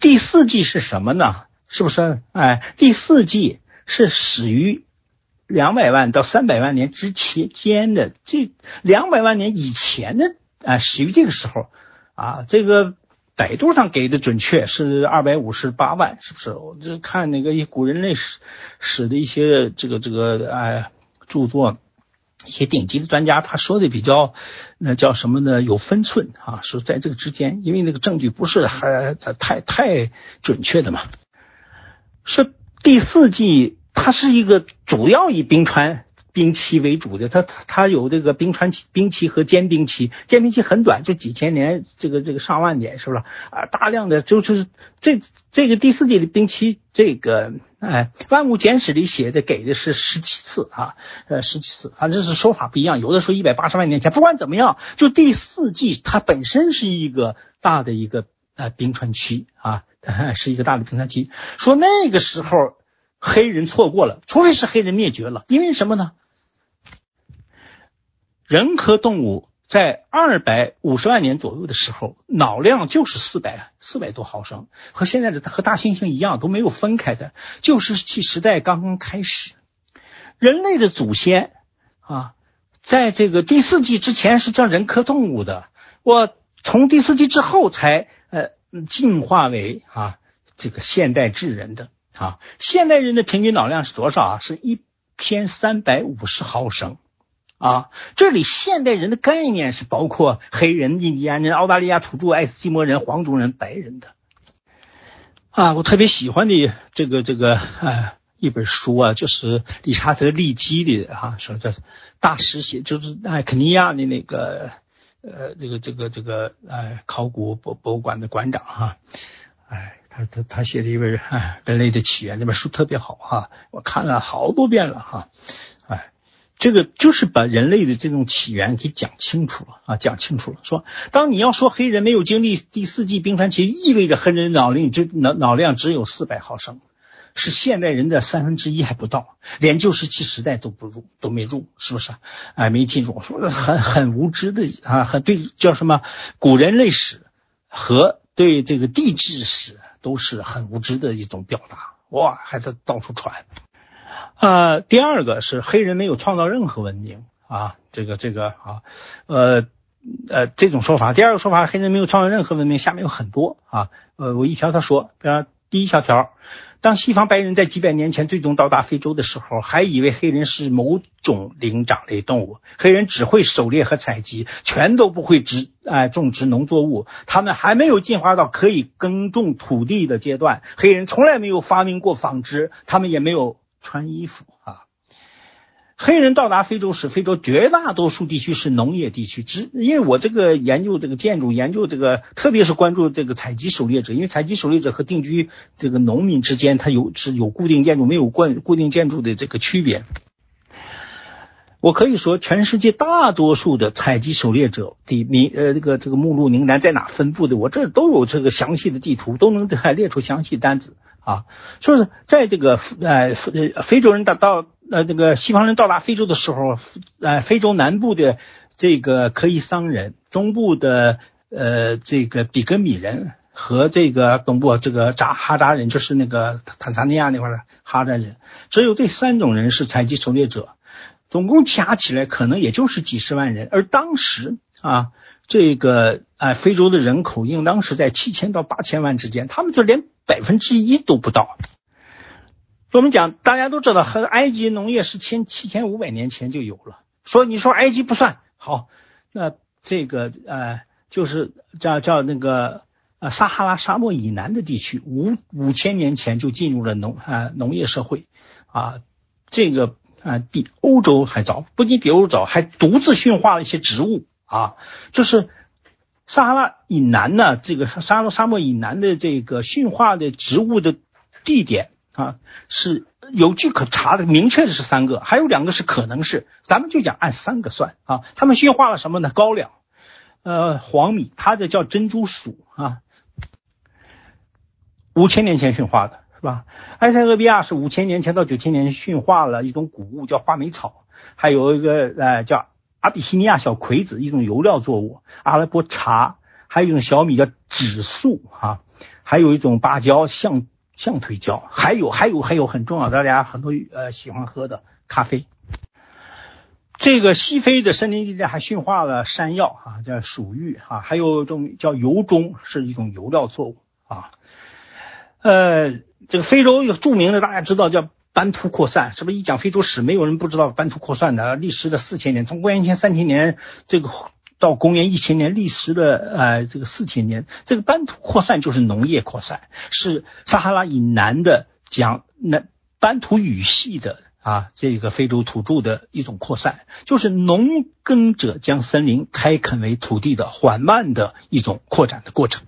第四季是什么呢？是不是？哎，第四季是始于两百万到三百万年之前间的这两百万年以前的啊，始于这个时候啊，这个。百度上给的准确是二百五十八万，是不是？我这看那个古人类史史的一些这个这个哎著作，一些顶级的专家他说的比较那叫什么呢？有分寸啊，是在这个之间，因为那个证据不是还太太准确的嘛。是第四季，它是一个主要以冰川。冰期为主的，它它有这个冰川期、冰期和间冰期。间冰期很短，就几千年，这个这个上万年，是不是啊？大量的就是这这个第四纪的冰期，这个哎，《万物简史》里写的给的是十七次啊，呃，十七次，反正是说法不一样。有的说一百八十万年前，不管怎么样，就第四纪它本身是一个大的一个呃冰川期啊，是一个大的冰川期。说那个时候黑人错过了，除非是黑人灭绝了，因为什么呢？人科动物在二百五十万年左右的时候，脑量就是四百四百多毫升，和现在的和大猩猩一样都没有分开的，旧石器时代刚刚开始。人类的祖先啊，在这个第四纪之前是叫人科动物的，我从第四纪之后才呃进化为啊这个现代智人的啊。现代人的平均脑量是多少啊？是一千三百五十毫升。啊，这里现代人的概念是包括黑人、印第安人、澳大利亚土著、爱斯基摩人、黄种人、白人的。啊，我特别喜欢的这个这个呃一本书啊，就是理查德利基的哈，说这大师写，就是哎肯尼亚的那个呃这个这个这个呃考古博博物馆的馆长哈，哎他他他写的一本《人类的起源》这本书特别好哈，我看了好多遍了哈。哎这个就是把人类的这种起源给讲清楚了啊，讲清楚了。说，当你要说黑人没有经历第四纪冰川期，意味着黑人脑力只脑脑量只有四百毫升，是现代人的三分之一还不到，连旧石器时代都不入，都没入，是不是？哎，没进入，说很很无知的啊，很对，叫什么古人类史和对这个地质史都是很无知的一种表达。哇，还在到处传。呃，第二个是黑人没有创造任何文明啊，这个这个啊，呃呃这种说法。第二个说法，黑人没有创造任何文明，下面有很多啊，呃我一条他说，比方第一小条，当西方白人在几百年前最终到达非洲的时候，还以为黑人是某种灵长类动物，黑人只会狩猎和采集，全都不会植哎种植农作物，他们还没有进化到可以耕种土地的阶段，黑人从来没有发明过纺织，他们也没有。穿衣服啊，黑人到达非洲时，非洲绝大多数地区是农业地区。只因为我这个研究这个建筑，研究这个，特别是关注这个采集狩猎者，因为采集狩猎者和定居这个农民之间，它有是有固定建筑，没有固固定建筑的这个区别。我可以说，全世界大多数的采集狩猎者的名呃这个这个目录名单在哪分布的，我这都有这个详细的地图，都能列出详细单子啊。说是在这个呃呃非洲人到到呃这个西方人到达非洲的时候，呃非洲南部的这个可伊桑人，中部的呃这个比格米人和这个东部这个扎哈扎人，就是那个坦桑尼亚那块的哈扎人，只有这三种人是采集狩猎者。总共加起来可能也就是几十万人，而当时啊，这个啊非洲的人口应当是在七千到八千万之间，他们就连百分之一都不到。我们讲，大家都知道，和埃及农业是千七千五百年前就有了。说你说埃及不算好，那这个呃就是叫叫那个呃撒哈拉沙漠以南的地区，五五千年前就进入了农啊农业社会啊这个。啊，比欧洲还早，不仅比欧洲早，还独自驯化了一些植物啊。就是撒哈拉以南呢，这个沙漠沙漠以南的这个驯化的植物的地点啊，是有据可查的，明确的是三个，还有两个是可能是，咱们就讲按三个算啊。他们驯化了什么呢？高粱，呃，黄米，它的叫珍珠薯啊，五千年前驯化的。是吧？埃塞俄比亚是五千年前到九千年驯化了一种谷物，叫花莓草，还有一个呃叫阿比西尼亚小葵子，一种油料作物，阿拉伯茶，还有一种小米叫紫粟啊，还有一种芭蕉，象象腿蕉，还有还有还有很重要，大家很多呃喜欢喝的咖啡。这个西非的森林地带还驯化了山药啊，叫鼠玉啊，还有一种叫油棕，是一种油料作物啊，呃。这个非洲有著名的，大家知道叫班图扩散，是不是？一讲非洲史，没有人不知道班图扩散的，历时的四千年，从公元前三千年这个到公元一千年，历时的呃这个四千年，这个班图扩散就是农业扩散，是撒哈拉以南的讲那班图语系的啊这个非洲土著的一种扩散，就是农耕者将森林开垦为土地的缓慢的一种扩展的过程。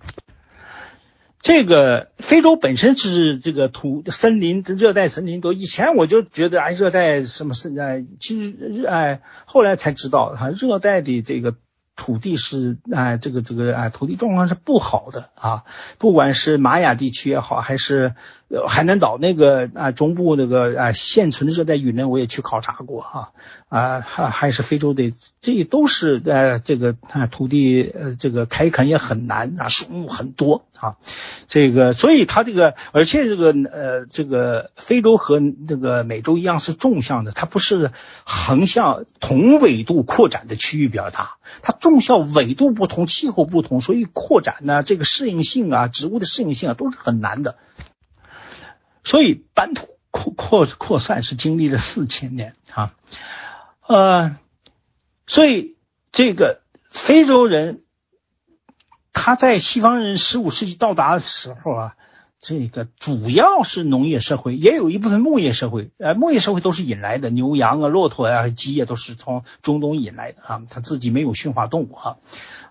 这个非洲本身是这个土森林，热带森林多。以前我就觉得，啊，热带什么森哎，其实热哎，后来才知道哈，热带的这个。土地是哎，这个这个哎，土地状况是不好的啊。不管是玛雅地区也好，还是海南岛那个啊中部那个啊现存的热带雨林，我也去考察过哈啊，还还是非洲的，这都是呃这个啊土地呃这个开垦也很难啊，树木很多啊，这个所以它这个而且这个呃这个非洲和这个美洲一样是纵向的，它不是横向同纬度扩展的区域比较大，它纵。向纬度不同，气候不同，所以扩展呢，这个适应性啊，植物的适应性啊，都是很难的。所以版图扩扩扩散是经历了四千年啊，呃，所以这个非洲人他在西方人十五世纪到达的时候啊。这个主要是农业社会，也有一部分牧业社会。呃，牧业社会都是引来的，牛羊啊、骆驼啊、鸡啊，都是从中东引来的啊。他自己没有驯化动物哈，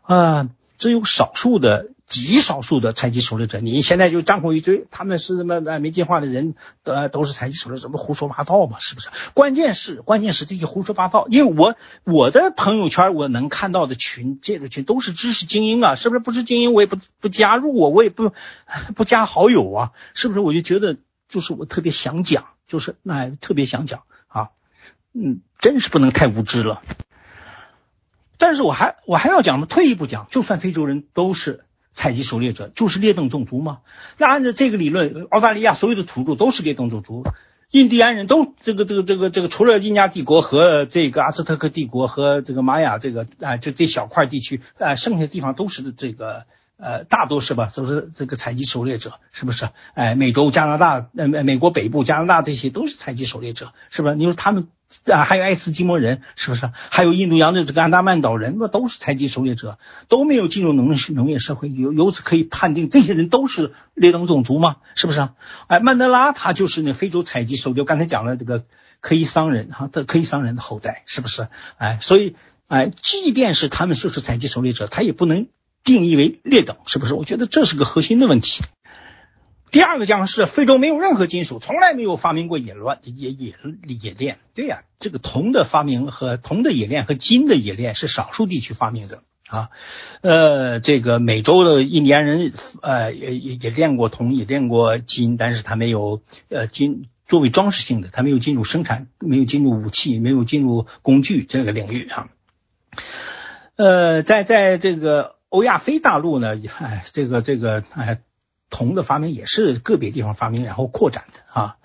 啊，只有少数的。极少数的采集狩猎者，你现在就张口一堆，他们是什么没进化的人，呃，都是采集狩猎者，不胡说八道嘛？是不是？关键是，关键是这些胡说八道，因为我我的朋友圈我能看到的群，这个群都是知识精英啊，是不是？不是精英，我也不不加入我，我也不 不加好友啊，是不是？我就觉得，就是我特别想讲，就是那特别想讲啊，嗯，真是不能太无知了。但是我还我还要讲吗？退一步讲，就算非洲人都是。采集狩猎者就是劣等种族吗？那按照这个理论，澳大利亚所有的土著都是劣等种族，印第安人都这个这个这个这个，除了印加帝国和这个阿兹特克帝国和这个玛雅这个啊，这这小块地区啊，剩下的地方都是这个呃，大多是吧？都是这个采集狩猎者，是不是？哎，美洲、加拿大、呃美国北部、加拿大这些都是采集狩猎者，是不是？你说他们？啊，还有爱斯基摩人，是不是？还有印度洋的这个安达曼岛人，那都是采集狩猎者，都没有进入农农业社会，由由此可以判定，这些人都是劣等种族吗？是不是？哎，曼德拉他就是那非洲采集狩猎，刚才讲了这个可以桑人哈，的可以桑人的后代，是不是？哎，所以哎，即便是他们就是采集狩猎者，他也不能定义为劣等，是不是？我觉得这是个核心的问题。第二个讲是非洲没有任何金属，从来没有发明过冶炼冶冶冶炼。对呀，这个铜的发明和铜的冶炼和金的冶炼是少数地区发明的啊。呃，这个美洲的印第安人呃也也也炼过铜，也炼过金，但是他没有呃金作为装饰性的，他没有进入生产，没有进入武器，没有进入工具这个领域啊。呃，在在这个欧亚非大陆呢，哎，这个这个哎。铜的发明也是个别地方发明，然后扩展的啊。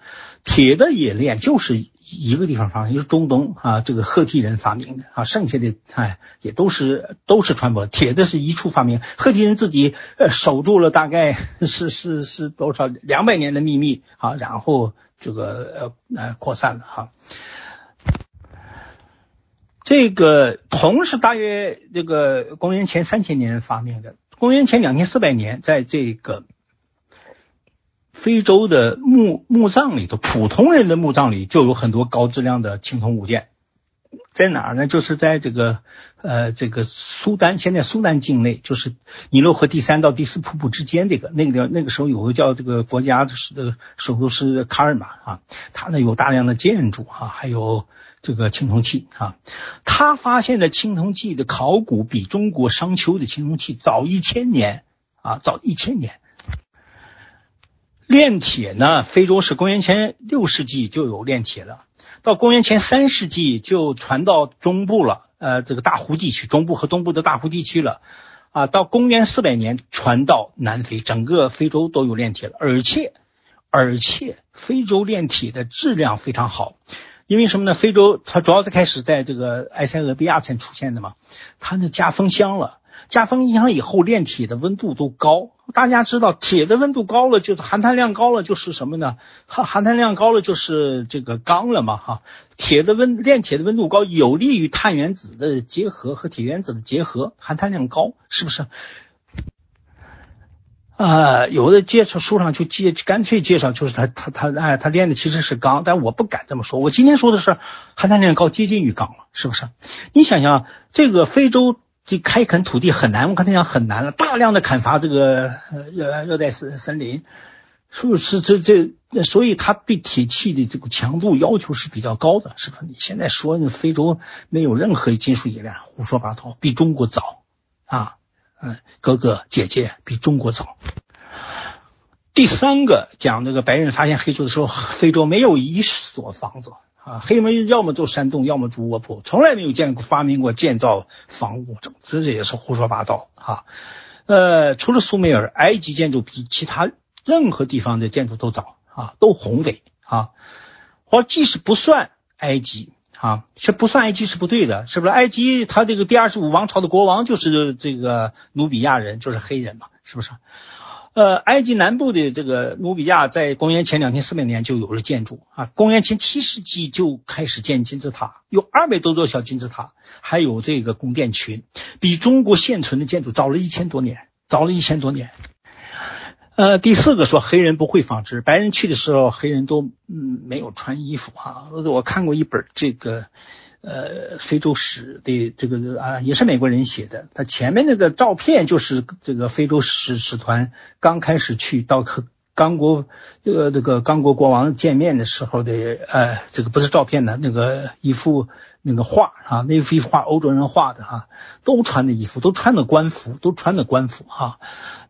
铁的冶炼就是一个地方发明，就是中东啊，这个赫梯人发明的啊。剩下的哎也都是都是传播。铁的是一处发明，赫梯人自己呃守住了大概 是是是多少两百年的秘密啊，然后这个呃呃扩散了哈。这个铜是大约这个公元前三千年发明的，公元前两千四百年在这个。非洲的墓墓葬里头，普通人的墓葬里就有很多高质量的青铜物件，在哪儿呢？就是在这个呃这个苏丹，现在苏丹境内，就是尼罗河第三到第四瀑布之间这个那个地方，那个时候有个叫这个国家的是首都是卡尔玛啊，它呢有大量的建筑啊，还有这个青铜器啊，他发现的青铜器的考古比中国商丘的青铜器早一千年啊，早一千年。炼铁呢？非洲是公元前六世纪就有炼铁了，到公元前三世纪就传到中部了，呃，这个大湖地区，中部和东部的大湖地区了，啊，到公元四百年传到南非，整个非洲都有炼铁了，而且，而且非洲炼铁的质量非常好，因为什么呢？非洲它主要是开始在这个埃塞俄比亚才出现的嘛，它那加风箱了。加风箱以后炼铁的温度都高，大家知道铁的温度高了就是含碳量高了就是什么呢？含含碳量高了就是这个钢了嘛哈。铁的温炼铁的温度高，有利于碳原子的结合和铁原子的结合，含碳量高是不是？啊，有的介绍书上就介干脆介绍就是他他他哎他炼的其实是钢，但我不敢这么说。我今天说的是含碳量高，接近于钢了，是不是？你想想这个非洲。这开垦土地很难，我刚才讲很难了，大量的砍伐这个热热带森森林，是不是这这？所以它对铁器的这个强度要求是比较高的，是不是？你现在说非洲没有任何金属冶炼，胡说八道，比中国早啊，嗯，哥哥姐姐比中国早。第三个讲这个白人发现黑洲的时候，非洲没有一所房子。啊，黑人要么住山洞，要么住卧铺，从来没有见过发明过建造房屋，这这也是胡说八道啊！呃，除了苏美尔，埃及建筑比其他任何地方的建筑都早啊，都宏伟啊。或即使不算埃及啊，这不算埃及是不对的，是不是？埃及他这个第二十五王朝的国王就是这个努比亚人，就是黑人嘛，是不是？呃，埃及南部的这个努比亚在公元前两千四百年就有了建筑啊，公元前七世纪就开始建金字塔，有二百多座小金字塔，还有这个宫殿群，比中国现存的建筑早了一千多年，早了一千多年。呃，第四个说黑人不会纺织，白人去的时候黑人都嗯没有穿衣服啊，我看过一本这个。呃，非洲史的这个啊，也是美国人写的。他前面那个照片就是这个非洲使使团刚开始去到和刚国这个这个刚国国王见面的时候的呃，这个不是照片的，那个一幅那个画啊，那幅画欧洲人画的哈，都穿的衣服，都穿的官服，都穿的官服哈。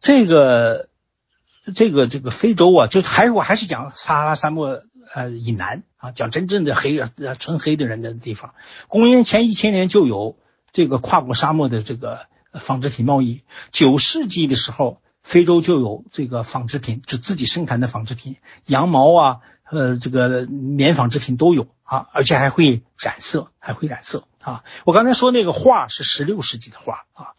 这个这个这个非洲啊，就还我还是讲撒哈拉沙漠。呃，以南啊，讲真正的黑呃纯黑的人的地方，公元前一千年就有这个跨过沙漠的这个纺织品贸易。九世纪的时候，非洲就有这个纺织品，就自己生产的纺织品，羊毛啊，呃，这个棉纺织品都有啊，而且还会染色，还会染色啊。我刚才说那个画是十六世纪的画啊。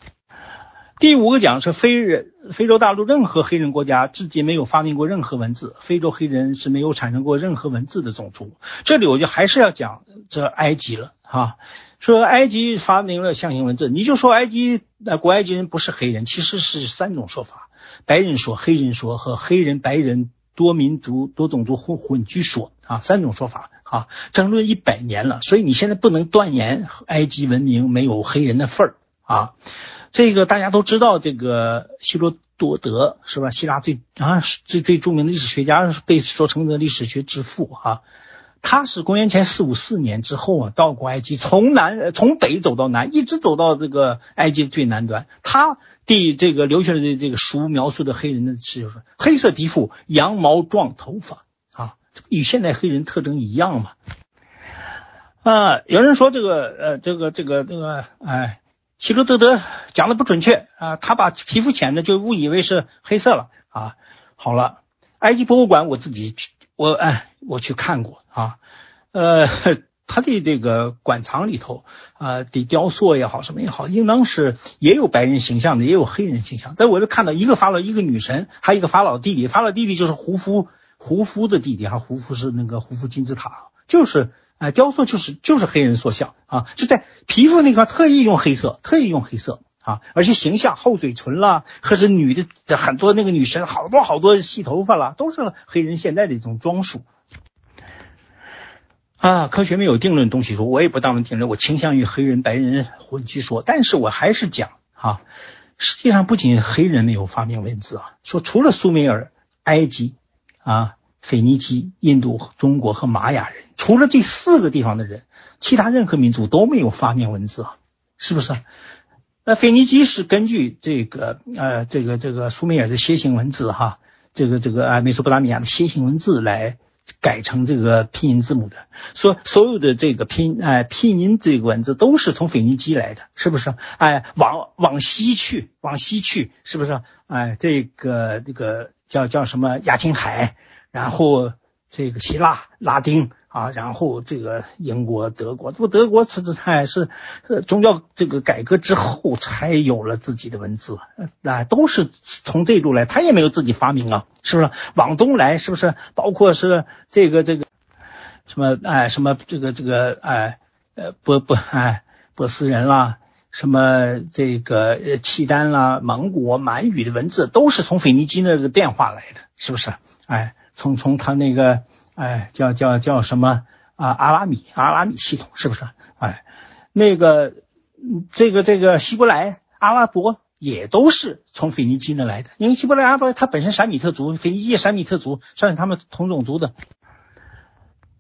第五个讲是非人，非洲大陆任何黑人国家至今没有发明过任何文字，非洲黑人是没有产生过任何文字的种族。这里我就还是要讲这埃及了哈，说埃及发明了象形文字，你就说埃及那古埃及人不是黑人，其实是三种说法：白人说、黑人说和黑人、白人多民族多种族混混居说啊，三种说法啊，争论一百年了，所以你现在不能断言埃及文明没有黑人的份儿啊。这个大家都知道，这个希罗多德是吧？希腊最啊最最著名的历史学家，被说成的历史学之父啊。他是公元前四五四年之后啊，到过埃及，从南从北走到南，一直走到这个埃及最南端。他的这个留下来的这个书描述的黑人的是就是黑色皮肤、羊毛状头发啊，与现代黑人特征一样嘛。啊，有人说这个呃这个这个这个哎。希罗多德讲的不准确啊，他把皮肤浅的就误以为是黑色了啊。好了，埃及博物馆我自己去，我哎我去看过啊，呃，他的这个馆藏里头啊的雕塑也好什么也好，应当是也有白人形象的，也有黑人形象。在我这看到一个法老，一个女神，还有一个法老弟弟，法老弟弟就是胡夫，胡夫的弟弟哈，胡夫是那个胡夫金字塔，就是。哎，雕塑就是就是黑人塑像啊，就在皮肤那块特意用黑色，特意用黑色啊，而且形象厚嘴唇啦，或是女的很多那个女神，好多好多细头发啦，都是黑人现在的一种装束啊。科学没有定论东西说，我也不当定论，我倾向于黑人白人混居说，但是我还是讲哈，实际上不仅黑人没有发明文字啊，说除了苏美尔、埃及啊。腓尼基、印度、中国和玛雅人，除了这四个地方的人，其他任何民族都没有发明文字啊，是不是？那腓尼基是根据这个呃这个这个苏美尔的楔形文字哈，这个这个啊美索不达米亚的楔形文字来改成这个拼音字母的，说所有的这个拼哎拼音这个文字都是从腓尼基来的，是不是？哎，往往西去，往西去，是不是？哎，这个这个叫叫什么亚青海？然后这个希腊、拉丁啊，然后这个英国、德国，这不，德国这这才是宗教这个改革之后才有了自己的文字，啊，都是从这一路来，他也没有自己发明啊，是不是？往东来，是不是？包括是这个这个什么哎，什么这个这个哎，呃，波波哎，波斯人啦，什么这个契丹啦、蒙古、满语的文字，都是从腓尼基那变化来的，是不是？哎。从从他那个哎叫叫叫什么啊阿拉米阿拉米系统是不是哎那个这个这个希伯来阿拉伯也都是从腓尼基那来的，因为希伯来阿拉伯它本身闪米特族，腓尼基闪米特族，算是他们同种族的。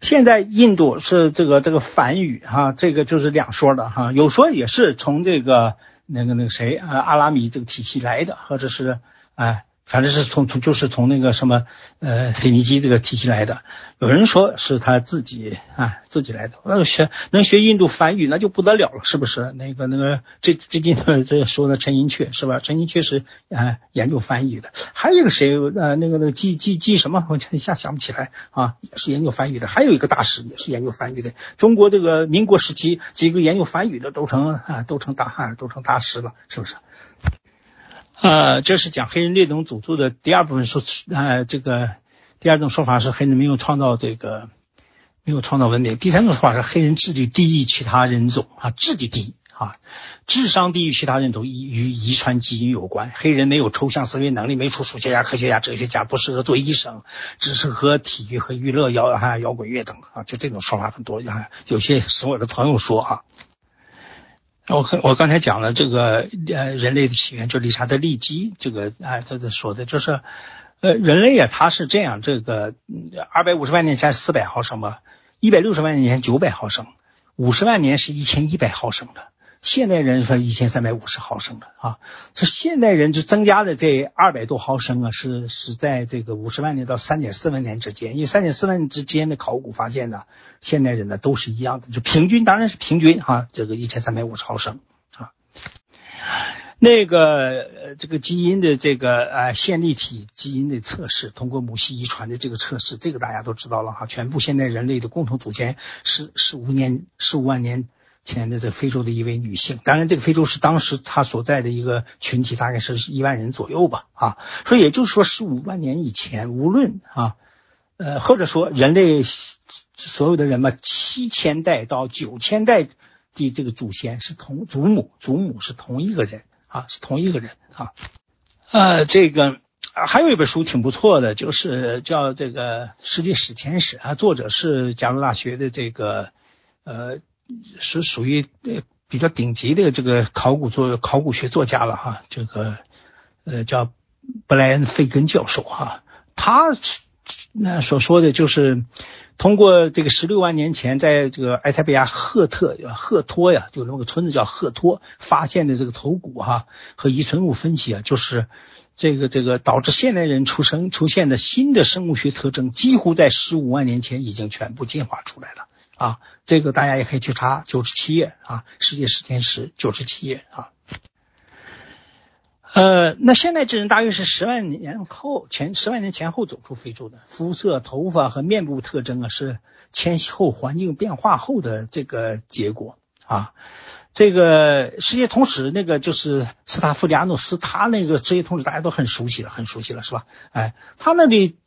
现在印度是这个这个梵语哈，这个就是两说的哈，有说也是从这个那个那个谁啊阿拉米这个体系来的，或者是哎。反正是从从就是从那个什么呃腓尼基这个体系来的，有人说是他自己啊自己来的，那学能学印度梵语那就不得了了，是不是？那个那个最最近这说的陈寅恪是吧？陈寅恪是啊研究梵语的，还有一个谁呃那个那个记记记什么？我一下想不起来啊，也是研究梵语的，还有一个大师也是研究梵语的。中国这个民国时期几个研究梵语的都成啊都成大汉都成大师了，是不是？呃，这是讲黑人劣等种族的第二部分说，呃，这个第二种说法是黑人没有创造这个，没有创造文明。第三种说法是黑人智力低于其他人种啊，智力低啊，智商低于其他人种与与遗传基因有关。黑人没有抽象思维能力，没出数学家、科学家、哲学家，不适合做医生，只适合体育和娱乐，摇啊摇滚乐等啊，就这种说法很多啊。有些是我的朋友说啊。我我刚才讲了这个呃人类的起源，就理查德利基这个啊他在说的就是呃人类啊他是这样，这个二百五十万年前四百毫升吧，一百六十万年前九百毫升，五十万年是一千一百毫升的。现代人说一千三百五十毫升的啊，这现代人就增加的这二百多毫升啊，是是在这个五十万年到三点四万年之间，因为三点四万年之间的考古发现呢，现代人呢都是一样的，就平均当然是平均哈，这个一千三百五十毫升啊，那个这个基因的这个呃线粒体基因的测试，通过母系遗传的这个测试，这个大家都知道了哈，全部现代人类的共同祖先是十五年十五万年。前的这非洲的一位女性，当然这个非洲是当时她所在的一个群体，大概是一万人左右吧，啊，所以也就是说十五万年以前，无论啊，呃，或者说人类所有的人嘛，七千代到九千代的这个祖先是同祖母，祖母是同一个人啊，是同一个人啊，呃，这个还有一本书挺不错的，就是叫这个《世界史前史》啊，作者是加州大学的这个呃。是属于呃比较顶级的这个考古作考古学作家了哈，这个呃叫布莱恩·费根教授哈，他那所说的就是。通过这个十六万年前，在这个埃塞俄比亚赫特赫托呀，就那个村子叫赫托发现的这个头骨哈和遗存物分析啊，就是这个这个导致现代人出生出现的新的生物学特征，几乎在十五万年前已经全部进化出来了啊。这个大家也可以去查九十七页啊，世界史前史九十七页啊。呃，那现代智人大约是十万年后前十万年前后走出非洲的，肤色、头发和面部特征啊是迁徙后环境变化后的这个结果啊。这个世界通史那个就是斯塔夫里亚诺斯，他那个世界通史大家都很熟悉了，很熟悉了是吧？哎，他那里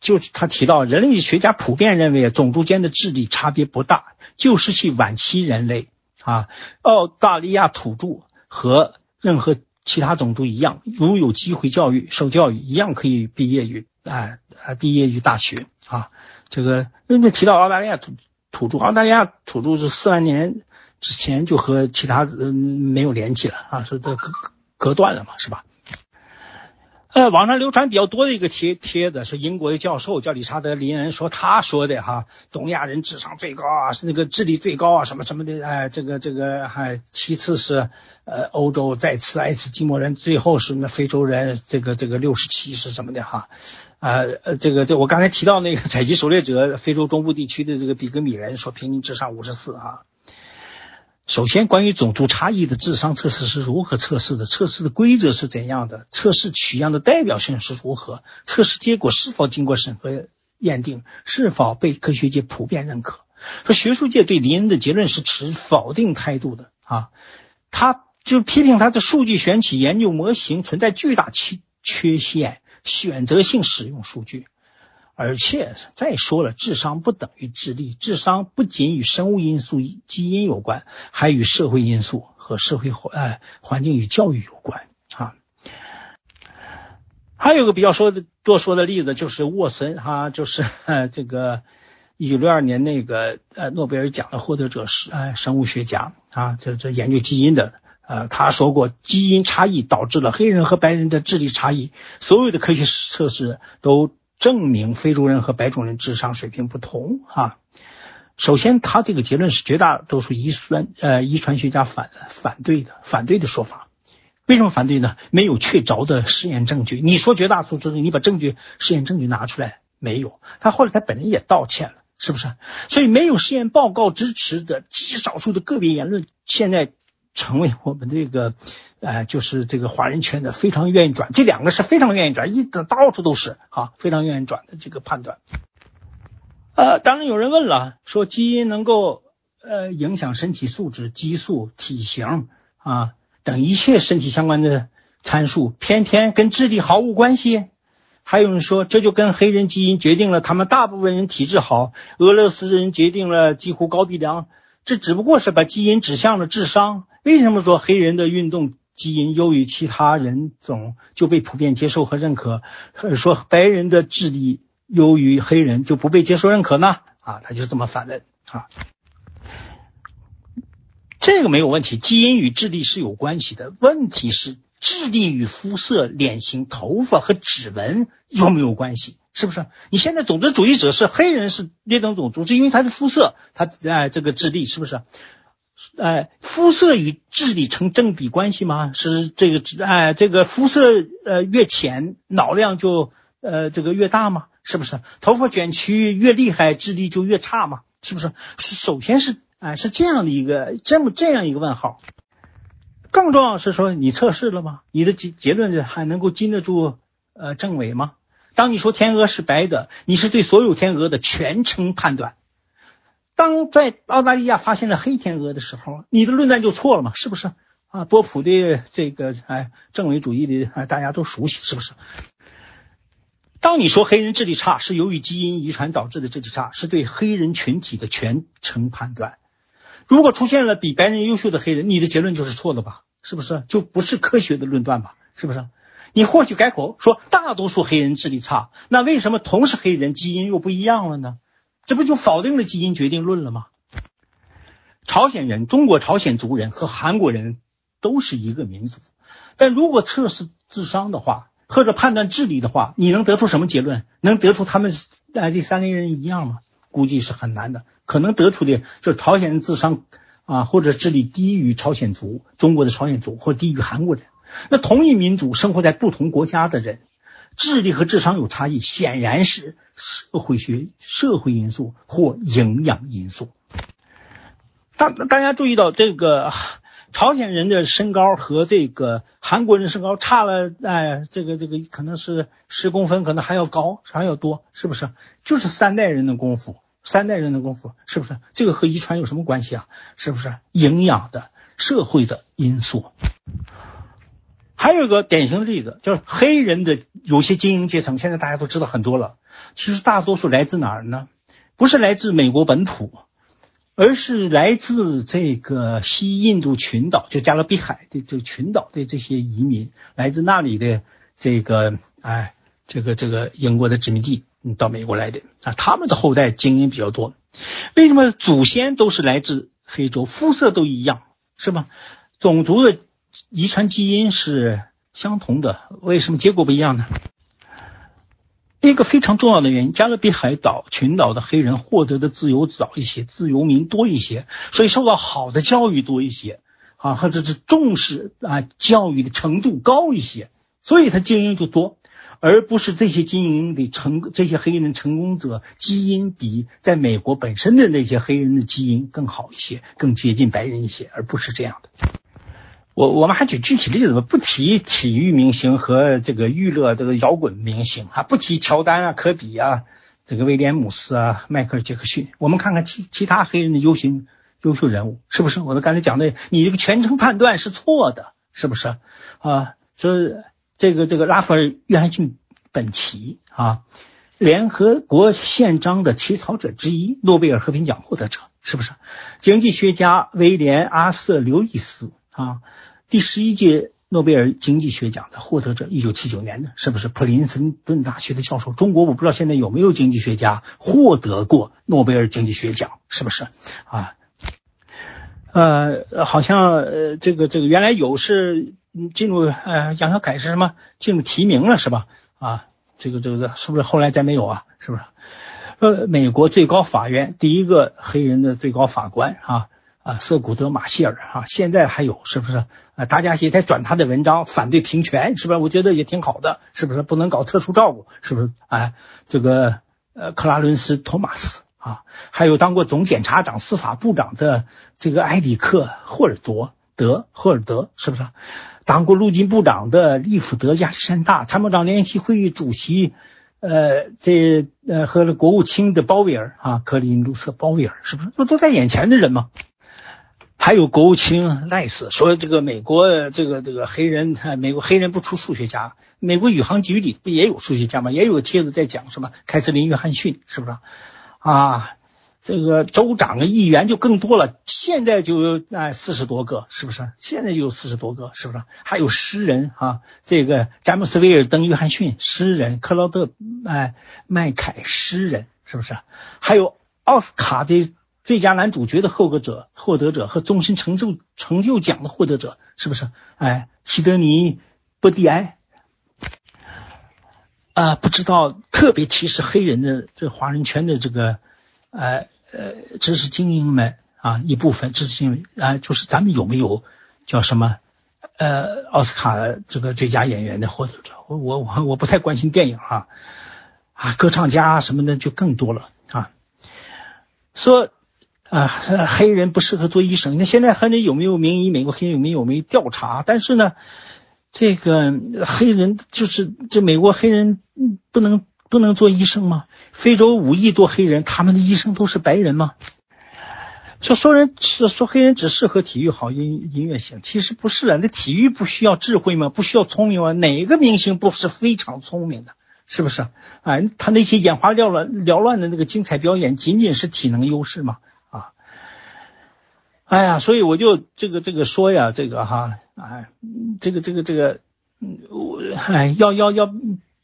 就是他提到，人类学家普遍认为种族间的智力差别不大，旧石器晚期人类啊，澳大利亚土著和任何。其他种族一样，如有机会教育、受教育，一样可以毕业于啊啊毕业于大学啊。这个因为提到澳大利亚土土著，澳大利亚土著是四万年之前就和其他嗯没有联系了啊，说这隔隔断了嘛，是吧？呃，网上流传比较多的一个帖帖子是英国的教授叫理查德林恩说他说的哈，东亚人智商最高啊，是那个智力最高啊，什么什么的，哎，这个这个还其次是呃欧洲，再次爱斯基摩人，最后是那非洲人，这个这个六十七是什么的哈，啊呃，这个这我刚才提到那个采集狩猎者，非洲中部地区的这个比格米人说平均智商五十四啊。首先，关于种族差异的智商测试是如何测试的？测试的规则是怎样的？测试取样的代表性是如何？测试结果是否经过审核验定？是否被科学界普遍认可？说学术界对林恩的结论是持否定态度的啊，他就批评他的数据选取研究模型存在巨大缺缺陷，选择性使用数据。而且再说了，智商不等于智力，智商不仅与生物因素、基因有关，还与社会因素和社会环呃环境与教育有关啊。还有个比较说的多说的例子就是沃森哈，就是 这个一九六二年那个呃诺贝尔奖的获得者是呃生物学家啊，这这研究基因的呃他说过，基因差异导致了黑人和白人的智力差异，所有的科学测试都。证明非洲人和白种人智商水平不同啊。首先，他这个结论是绝大多数遗传呃遗传学家反反对的，反对的说法。为什么反对呢？没有确凿的实验证据。你说绝大多数，你把证据实验证据拿出来没有？他后来他本人也道歉了，是不是？所以没有实验报告支持的极少数的个别言论，现在成为我们这个。哎，就是这个华人圈的非常愿意转，这两个是非常愿意转，一到处都是啊，非常愿意转的这个判断。呃，当然有人问了，说基因能够呃影响身体素质、激素、体型啊等一切身体相关的参数，偏偏跟智力毫无关系。还有人说，这就跟黑人基因决定了他们大部分人体质好，俄罗斯人决定了几乎高低梁，这只不过是把基因指向了智商。为什么说黑人的运动？基因优于其他人种就被普遍接受和认可，说白人的智力优于黑人就不被接受认可呢？啊，他就这么反问啊。这个没有问题，基因与智力是有关系的。问题是智力与肤色、脸型、头发和指纹有没有关系？是不是？你现在种族主义者是黑人是劣等种族，是因为他的肤色，他哎这个智力是不是？哎，肤色与智力成正比关系吗？是这个哎，这个肤色呃越浅，脑量就呃这个越大吗？是不是？头发卷曲越厉害，智力就越差吗？是不是？首先是哎是这样的一个这么这样一个问号。更重要是说，你测试了吗？你的结结论还能够经得住呃证伪吗？当你说天鹅是白的，你是对所有天鹅的全称判断。当在澳大利亚发现了黑天鹅的时候，你的论断就错了嘛？是不是啊？波普的这个哎，政委主义的哎，大家都熟悉，是不是？当你说黑人智力差是由于基因遗传导致的智力差，是对黑人群体的全程判断。如果出现了比白人优秀的黑人，你的结论就是错的吧？是不是？就不是科学的论断吧？是不是？你或许改口说大多数黑人智力差，那为什么同是黑人基因又不一样了呢？这不就否定了基因决定论了吗？朝鲜人、中国朝鲜族人和韩国人都是一个民族，但如果测试智商的话，或者判断智力的话，你能得出什么结论？能得出他们哎这三类人一样吗？估计是很难的。可能得出的就朝鲜人智商啊，或者智力低于朝鲜族、中国的朝鲜族，或低于韩国人。那同一民族生活在不同国家的人，智力和智商有差异，显然是社会学、社会因素或营养因素。大大家注意到这个。朝鲜人的身高和这个韩国人身高差了，哎，这个这个可能是十公分，可能还要高，还要多，是不是？就是三代人的功夫，三代人的功夫，是不是？这个和遗传有什么关系啊？是不是？营养的、社会的因素。还有一个典型的例子，就是黑人的有些精英阶层，现在大家都知道很多了。其实大多数来自哪儿呢？不是来自美国本土。而是来自这个西印度群岛，就加勒比海的这个群岛的这些移民，来自那里的这个哎，这个这个英国的殖民地嗯到美国来的啊，他们的后代精英比较多。为什么祖先都是来自非洲，肤色都一样，是吧？种族的遗传基因是相同的，为什么结果不一样呢？一个非常重要的原因，加勒比海岛群岛的黑人获得的自由早一些，自由民多一些，所以受到好的教育多一些，啊，或者是重视啊教育的程度高一些，所以他精英就多，而不是这些精英的成这些黑人成功者基因比在美国本身的那些黑人的基因更好一些，更接近白人一些，而不是这样的。我我们还举具体例子吧，不提体育明星和这个娱乐这个摇滚明星啊，不提乔丹啊、科比啊、这个威廉姆斯啊、迈克尔杰克逊，我们看看其其他黑人的优秀优秀人物，是不是？我都刚才讲的，你这个全程判断是错的，是不是啊？说这个这个拉斐尔约翰逊本奇啊，联合国宪章的起草者之一，诺贝尔和平奖获得者，是不是？经济学家威廉阿瑟刘易斯啊。第十一届诺贝尔经济学奖的获得者，一九七九年的，是不是普林斯顿大学的教授？中国我不知道现在有没有经济学家获得过诺贝尔经济学奖，是不是啊？呃，好像呃，这个这个原来有是进入呃杨小凯是什么进入提名了是吧？啊，这个这个是不是后来再没有啊？是不是？呃，美国最高法院第一个黑人的最高法官啊。啊，瑟古德马歇尔啊，现在还有是不是啊？大家也在转他的文章，反对平权，是不是？我觉得也挺好的，是不是？不能搞特殊照顾，是不是？哎，这个呃，克拉伦斯·托马斯啊，还有当过总检察长、司法部长的这个埃里克·霍尔多德霍尔德，是不是？当过陆军部长的利弗德·亚历山大，参谋长联席会议主席，呃，这呃和国务卿的鲍威尔啊，克林卢瑟·鲍威尔，是不是？不都在眼前的人吗？还有国务卿赖斯说：“这个美国这个这个黑人，美国黑人不出数学家。美国宇航局里不也有数学家吗？也有个帖子在讲什么凯瑟琳约翰逊，是不是？啊，这个州长、议员就更多了，现在就有哎四十多个，是不是？现在就有四十多个，是不是？还有诗人啊，这个詹姆斯·威尔登·约翰逊，诗人；克劳德哎麦凯，诗人，是不是？还有奥斯卡的。”最佳男主角的获得者、获得者和终身成就成就奖的获得者，是不是？哎，西德尼·波蒂埃啊，不知道特别歧视黑人的这华人圈的这个，呃呃，知识精英们啊，一部分知识精英啊，就是咱们有没有叫什么呃奥斯卡这个最佳演员的获得者？我我我我不太关心电影哈啊，歌唱家什么的就更多了啊，说。啊，黑人不适合做医生。那现在还得有没有名医？美国黑人有没有没调查？但是呢，这个黑人就是这美国黑人不能不能做医生吗？非洲五亿多黑人，他们的医生都是白人吗？说说人说说黑人只适合体育好音音乐型，其实不是啊。那体育不需要智慧吗？不需要聪明吗？哪个明星不是非常聪明的？是不是？哎，他那些眼花缭乱缭乱的那个精彩表演，仅仅是体能优势吗？哎呀，所以我就这个这个说呀，这个哈，哎，这个这个这个，我哎，要要要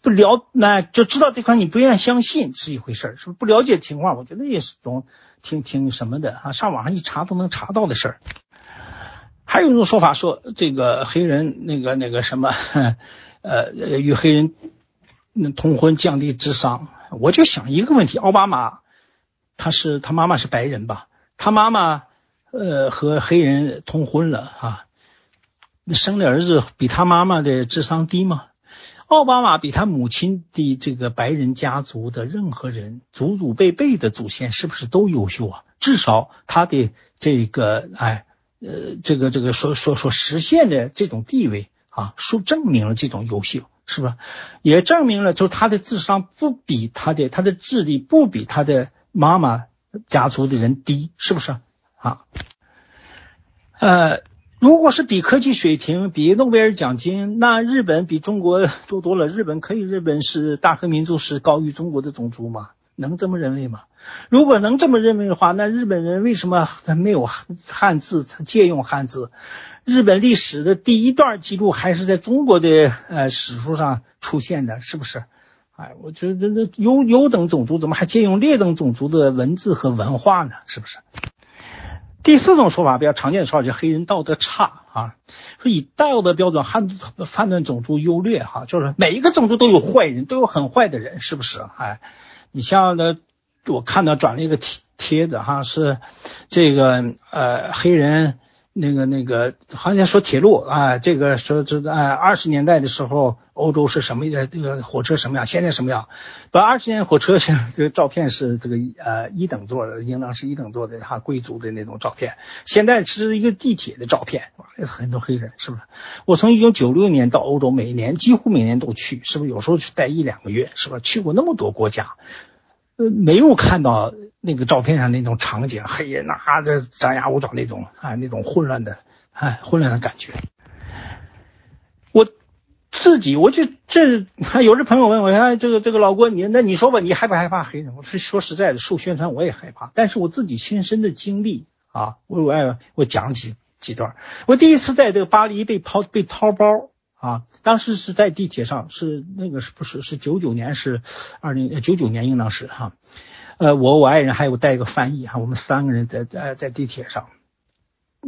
不了，那就知道这块你不愿意相信是一回事儿，是不不了解情况，我觉得也是种挺挺什么的啊，上网上一查都能查到的事儿。还有一种说法说，这个黑人那个那个什么，呃与黑人通婚降低智商。我就想一个问题：奥巴马他是他妈妈是白人吧？他妈妈呃和黑人通婚了啊，生的儿子比他妈妈的智商低吗？奥巴马比他母亲的这个白人家族的任何人祖祖辈辈的祖先是不是都优秀啊？至少他的这个哎呃这个这个所所所实现的这种地位啊，说证明了这种优秀，是吧？也证明了就他的智商不比他的他的智力不比他的妈妈家族的人低，是不是啊？呃。如果是比科技水平、比诺贝尔奖金，那日本比中国多多了。日本可以，日本是大和民族是高于中国的种族吗？能这么认为吗？如果能这么认为的话，那日本人为什么没有汉字，借用汉字？日本历史的第一段记录还是在中国的呃史书上出现的，是不是？哎，我觉得这优优等种族怎么还借用劣等种族的文字和文化呢？是不是？第四种说法比较常见的说法，就黑人道德差啊，说以道德标准判判断种族优劣哈，就是每一个种族都有坏人，都有很坏的人，是不是？哎，你像呢，我看到转了一个帖帖子哈，是这个呃黑人。那个那个，好像说铁路啊，这个说这啊，二十年代的时候，欧洲是什么的？这个火车什么样？现在什么样？把二十年火车 这个照片是这个呃一等座的，应当是一等座的哈，贵族的那种照片。现在是一个地铁的照片，很多黑人是不是？我从一九九六年到欧洲，每年几乎每年都去，是不是？有时候去待一两个月，是吧？去过那么多国家。呃，没有看到那个照片上那种场景，黑人呐，这张牙舞爪那种啊，那种混乱的，哎，混乱的感觉。我自己，我就这，有的朋友问我，哎，这个这个老郭，你那你说吧，你害不害怕黑人？我说说实在的，受宣传我也害怕，但是我自己亲身的经历啊，我我我讲几几段。我第一次在这个巴黎被抛被掏包。啊，当时是在地铁上，是那个是不是是九九年是二零九九年应当是哈，呃，我我爱人还有带一个翻译哈，我们三个人在在在地铁上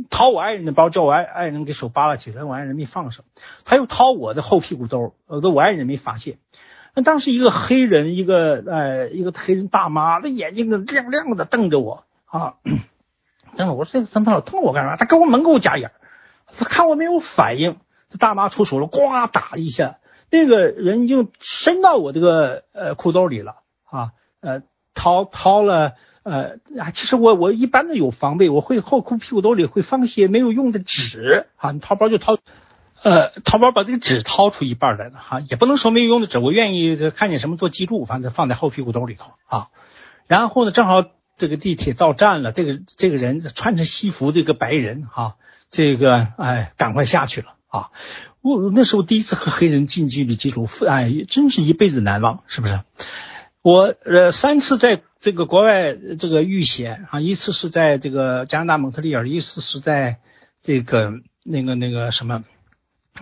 掏我爱人的包，叫我爱爱人给手扒拉起来，我爱人没放手，他又掏我的后屁股兜，呃，我爱人没发现。那当时一个黑人，一个呃一个黑人大妈，那眼睛亮亮的瞪着我啊，瞪着我说这怎么老瞪我干啥？他给我猛给我夹眼，他看我没有反应。大妈出手了，呱打一下，那个人就伸到我这个呃裤兜里了啊，呃掏掏了呃啊，其实我我一般的有防备，我会后裤屁股兜里会放些没有用的纸啊，你掏包就掏，呃掏包把这个纸掏出一半来了哈，也不能说没有用的纸，我愿意看见什么做记录，反正放在后屁股兜里头啊，然后呢，正好这个地铁到站了，这个这个人穿着西服这个白人哈，这个哎赶快下去了。啊，我那时候第一次和黑人近距离接触，哎，真是一辈子难忘，是不是？我呃三次在这个国外这个遇险啊，一次是在这个加拿大蒙特利尔，一次是在这个那个那个什么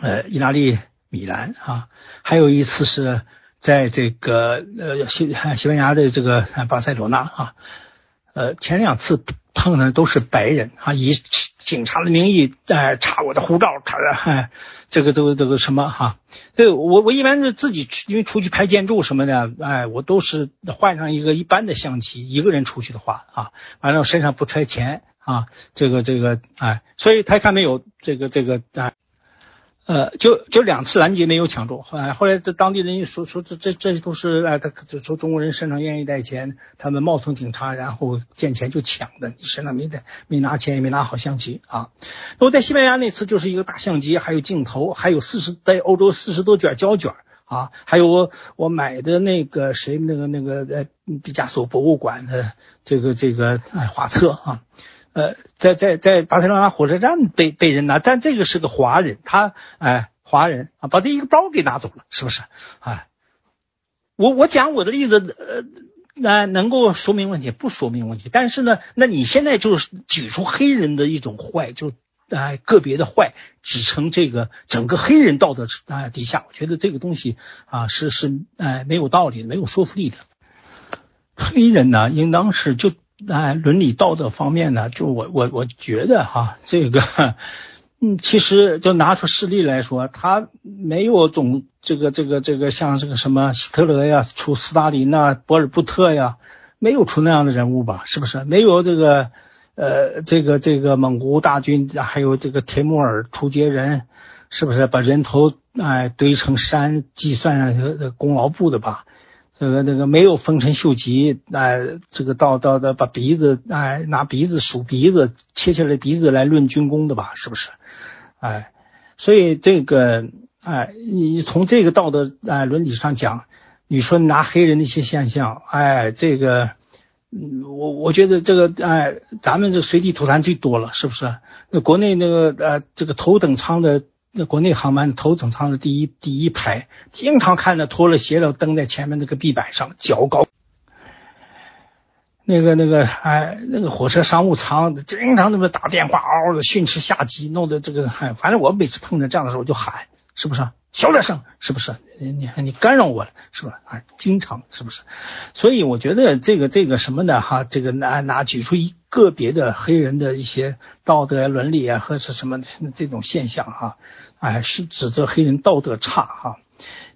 呃意大利米兰啊，还有一次是在这个呃西西班牙的这个巴塞罗那啊，呃前两次碰的都是白人啊，以。警察的名义，哎，查我的护照，查的哎，这个，这个，这个什么哈？对我我一般是自己，因为出去拍建筑什么的，哎，我都是换上一个一般的相机，一个人出去的话啊，完了身上不揣钱啊，这个这个哎，所以他看没有这个这个哎。呃，就就两次拦截没有抢住，后来后来这当地人说说这这这都是啊，他就说中国人身上愿意带钱，他们冒充警察，然后见钱就抢的，你身上没带没拿钱也没拿好相机啊。那我在西班牙那次就是一个大相机，还有镜头，还有四十在欧洲四十多卷胶卷啊，还有我我买的那个谁那个那个呃毕加索博物馆的这个这个哎画册啊。呃，在在在巴塞罗那火车站被被人拿，但这个是个华人，他哎华人啊，把这一个包给拿走了，是不是？哎，我我讲我的例子，呃，那能够说明问题，不说明问题。但是呢，那你现在就是举出黑人的一种坏，就哎个别的坏，指成这个整个黑人道德啊底下，我觉得这个东西啊是是哎没有道理，没有说服力的。黑人呢，应当是就。哎，伦理道德方面呢，就我我我觉得哈，这个嗯，其实就拿出事例来说，他没有总这个这个这个像这个什么希特勒呀，出斯大林呐，博尔布特呀，没有出那样的人物吧？是不是？没有这个呃这个这个蒙古大军，还有这个铁木尔突厥人，是不是把人头哎堆成山，计算功劳簿的吧？这个那个没有丰臣秀吉，哎，这个到到的把鼻子哎拿鼻子数鼻子，切下来鼻子来论军功的吧？是不是？哎，所以这个哎，你从这个道德哎伦理上讲，你说拿黑人的一些现象，哎，这个嗯，我我觉得这个哎，咱们这随地吐痰最多了，是不是？那国内那个呃这个头等舱的。那国内航班头等舱的第一第一排，经常看着脱了鞋了蹬在前面那个壁板上，脚高。那个那个哎，那个火车商务舱经常那么打电话嗷嗷的训斥下级，弄得这个哎，反正我每次碰到这样的时候我就喊，是不是？小点声，是不是？你你你干扰我了，是吧？啊，经常是不是？所以我觉得这个这个什么呢？哈，这个拿拿举出一个别的黑人的一些道德伦理啊，或者什么这种现象哈，哎，是指责黑人道德差哈。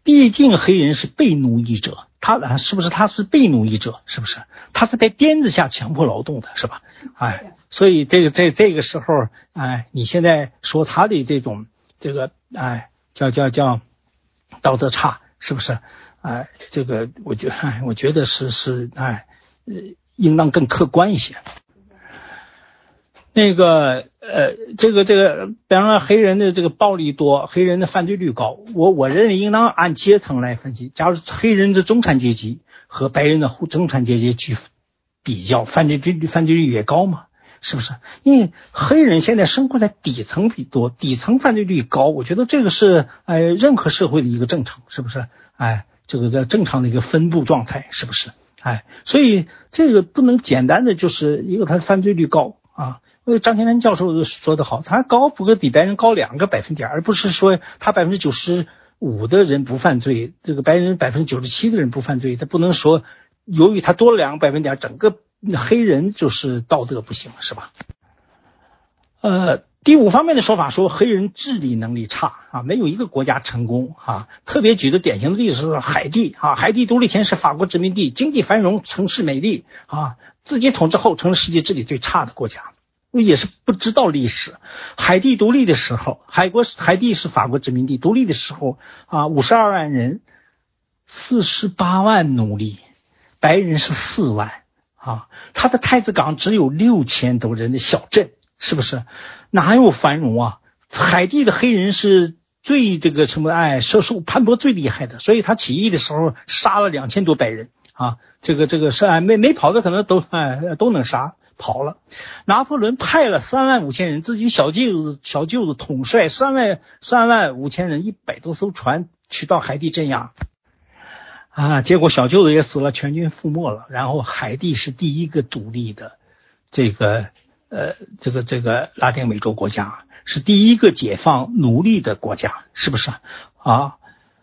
毕竟黑人是被奴役者，他啊是不是？他是被奴役者，是不是？他是在鞭子下强迫劳动的，是吧？哎，所以这个在这个时候，哎，你现在说他的这种这个哎。叫叫叫道德差是不是？哎，这个我觉哎，我觉得是是哎，呃，应当更客观一些。那个呃，这个这个，比方说黑人的这个暴力多，黑人的犯罪率高，我我认为应当按阶层来分析。假如黑人的中产阶级和白人的中产阶级去比较，犯罪率犯罪率也高嘛？是不是？因为黑人现在生活在底层比多，底层犯罪率高，我觉得这个是哎任何社会的一个正常，是不是？哎，这个叫正常的一个分布状态，是不是？哎，所以这个不能简单的就是一个他犯罪率高啊。因为张天文教授说的好，他高不过比白人高两个百分点，而不是说他百分之九十五的人不犯罪，这个白人百分之九十七的人不犯罪，他不能说由于他多了两个百分点，整个。黑人就是道德不行，是吧？呃，第五方面的说法说黑人治理能力差啊，没有一个国家成功啊。特别举的典型的例子是海地啊，海地独立前是法国殖民地，经济繁荣，城市美丽啊，自己统治后成了世界治理最差的国家，也是不知道历史。海地独立的时候，海国海地是法国殖民地，独立的时候啊，五十二万人，四十八万奴隶，白人是四万。啊，他的太子港只有六千多人的小镇，是不是？哪有繁荣啊？海地的黑人是最这个什么哎，射手潘博最厉害的，所以他起义的时候杀了两千多白人啊。这个这个是哎没没跑的可能都哎都能杀跑了。拿破仑派了三万五千人，自己小舅子小舅子统帅三万三万五千人，一百多艘船去到海地镇压。啊，结果小舅子也死了，全军覆没了。然后海地是第一个独立的，这个呃，这个这个拉丁美洲国家，是第一个解放奴隶的国家，是不是啊？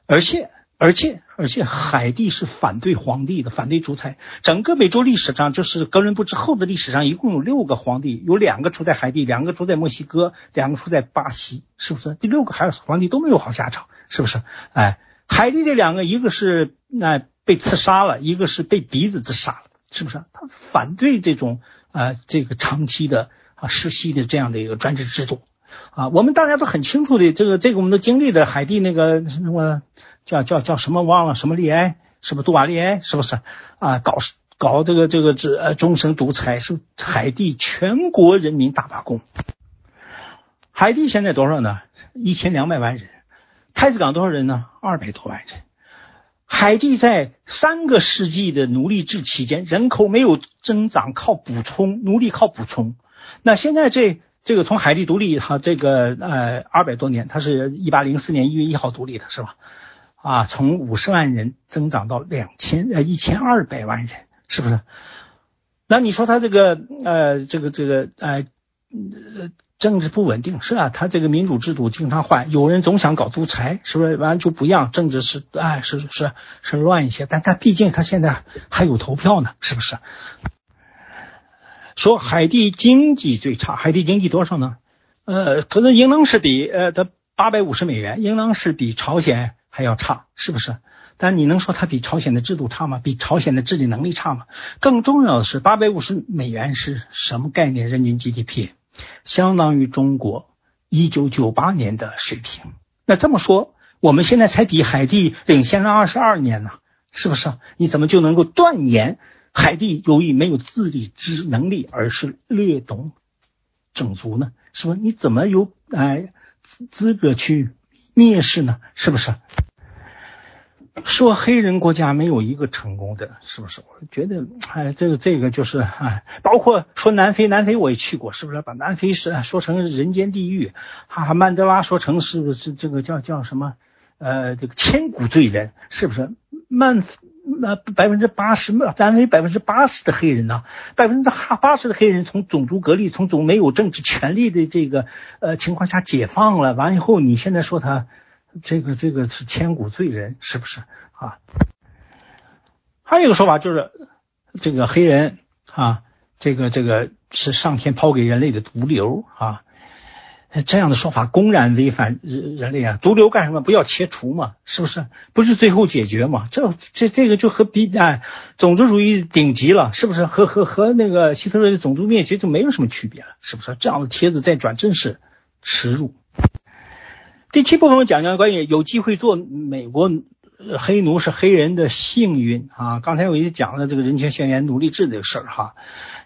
而且而且而且，海地是反对皇帝的，反对独裁。整个美洲历史上，就是哥伦布之后的历史上，一共有六个皇帝，有两个出在海地，两个出在墨西哥，两个出在巴西，是不是？第六个海皇帝都没有好下场，是不是？哎。海地这两个，一个是那被刺杀了，一个是被鼻子自杀了，是不是？他反对这种啊，这个长期的啊世袭的这样的一个专制制度啊。我们大家都很清楚的，这个这个我们都经历的海地那个什么叫叫叫什么忘了什么利埃，是不是杜瓦利埃？是不是啊？搞搞这个这个这呃终身独裁，是海地全国人民大罢工。海地现在多少呢？一千两百万人。太子港多少人呢？二百多万人。海地在三个世纪的奴隶制期间，人口没有增长，靠补充，奴隶靠补充。那现在这这个从海地独立哈，这个呃二百多年，它是一八零四年一月一号独立的，是吧？啊，从五十万人增长到两千呃一千二百万人，是不是？那你说他这个呃这个这个呃。政治不稳定是啊，他这个民主制度经常换，有人总想搞独裁，是不是？完就不一样，政治是哎是是是乱一些，但他毕竟他现在还有投票呢，是不是？说海地经济最差，海地经济多少呢？呃，可能应当是比呃的八百五十美元，应当是比朝鲜还要差，是不是？但你能说它比朝鲜的制度差吗？比朝鲜的治理能力差吗？更重要的是，八百五十美元是什么概念？人均 GDP 相当于中国一九九八年的水平。那这么说，我们现在才比海地领先了二十二年呢，是不是？你怎么就能够断言海地由于没有自理之能力，而是略懂种族呢？是不是？你怎么有哎资格去蔑视呢？是不是？说黑人国家没有一个成功的，是不是？我觉得哎，这个这个就是哎，包括说南非，南非我也去过，是不是？把南非是说成人间地狱，哈哈，曼德拉说成是不是这个叫叫什么？呃，这个千古罪人，是不是？曼。那百分之八十，南非百分之八十的黑人呢？百分之哈八十的黑人从种族隔离、从总没有政治权利的这个呃情况下解放了，完以后你现在说他这个这个是千古罪人，是不是啊？还有一个说法就是这个黑人啊，这个这个是上天抛给人类的毒瘤啊。这样的说法公然违反人人类啊！毒瘤干什么？不要切除嘛？是不是？不是最后解决嘛？这这这个就和比哎种族主义顶级了，是不是？和和和那个希特勒的种族灭绝就没有什么区别了，是不是？这样的帖子再转真是耻辱。第七部分我讲讲关于有机会做美国黑奴是黑人的幸运啊！刚才我也讲了这个人权宣言奴隶制这个事儿哈。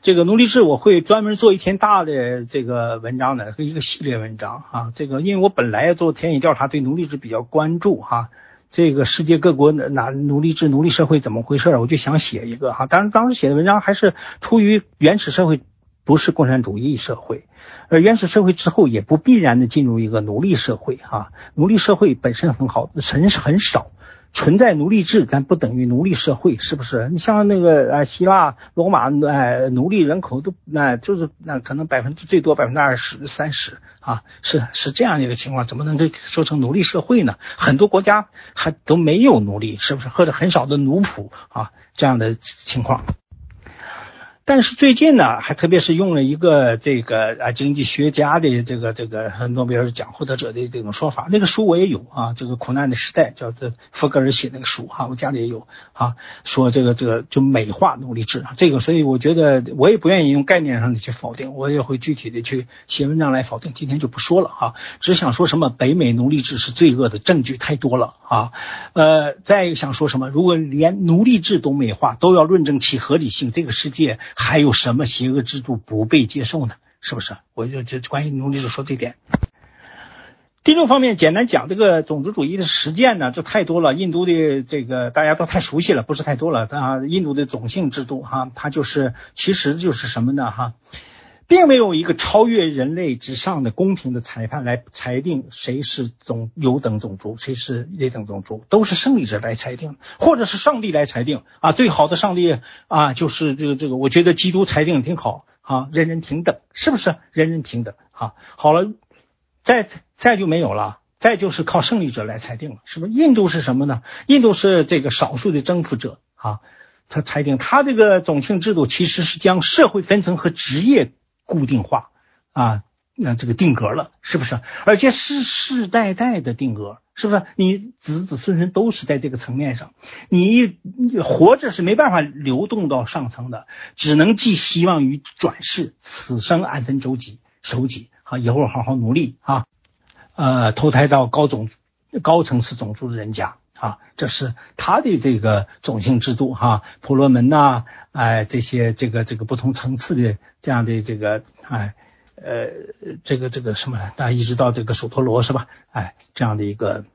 这个奴隶制我会专门做一篇大的这个文章的，一个系列文章啊。这个因为我本来做田野调查，对奴隶制比较关注哈。这个世界各国哪奴隶制、奴隶社会怎么回事，我就想写一个哈。当然当时写的文章还是出于原始社会不是共产主义社会，而原始社会之后也不必然的进入一个奴隶社会哈。奴隶社会本身很好，人很少。存在奴隶制，但不等于奴隶社会，是不是？你像那个呃希腊、罗马，哎，奴隶人口都那就是那可能百分之最多百分之二十三十啊，是是这样的一个情况，怎么能够说成奴隶社会呢？很多国家还都没有奴隶，是不是？或者很少的奴仆啊，这样的情况。但是最近呢，还特别是用了一个这个啊经济学家的这个这个诺贝尔奖获得者的这种说法，那个书我也有啊，这个苦难的时代叫做福格尔写那个书哈，我家里也有啊，说这个这个就美化奴隶制啊，这个所以我觉得我也不愿意用概念上的去否定，我也会具体的去写文章来否定，今天就不说了哈，只想说什么北美奴隶制是罪恶的证据太多了啊，呃，再想说什么，如果连奴隶制都美化，都要论证其合理性，这个世界。还有什么邪恶制度不被接受呢？是不是？我就就关于奴隶制说这点。第六方面，简单讲这个种族主义的实践呢，就太多了。印度的这个大家都太熟悉了，不是太多了啊。印度的种姓制度哈，它就是其实就是什么呢哈？并没有一个超越人类之上的公平的裁判来裁定谁是种优等种族，谁是劣等种族，都是胜利者来裁定，或者是上帝来裁定啊。最好的上帝啊，就是这个这个，我觉得基督裁定挺好啊，人人平等，是不是？人人平等啊。好了，再再就没有了，再就是靠胜利者来裁定了，是不是？印度是什么呢？印度是这个少数的征服者啊，他裁定他这个种姓制度其实是将社会分层和职业。固定化啊，那这个定格了，是不是？而且世世代代的定格，是不是？你子子孙孙都是在这个层面上，你活着是没办法流动到上层的，只能寄希望于转世，此生安分守己，守己啊，以后好好努力啊，呃，投胎到高种高层次种族的人家。啊，这是他的这个种姓制度哈，婆罗门呐，哎，这些这个这个不同层次的这样的这个哎呃这个这个什么，大家一直到这个首陀罗是吧？哎，这样的一个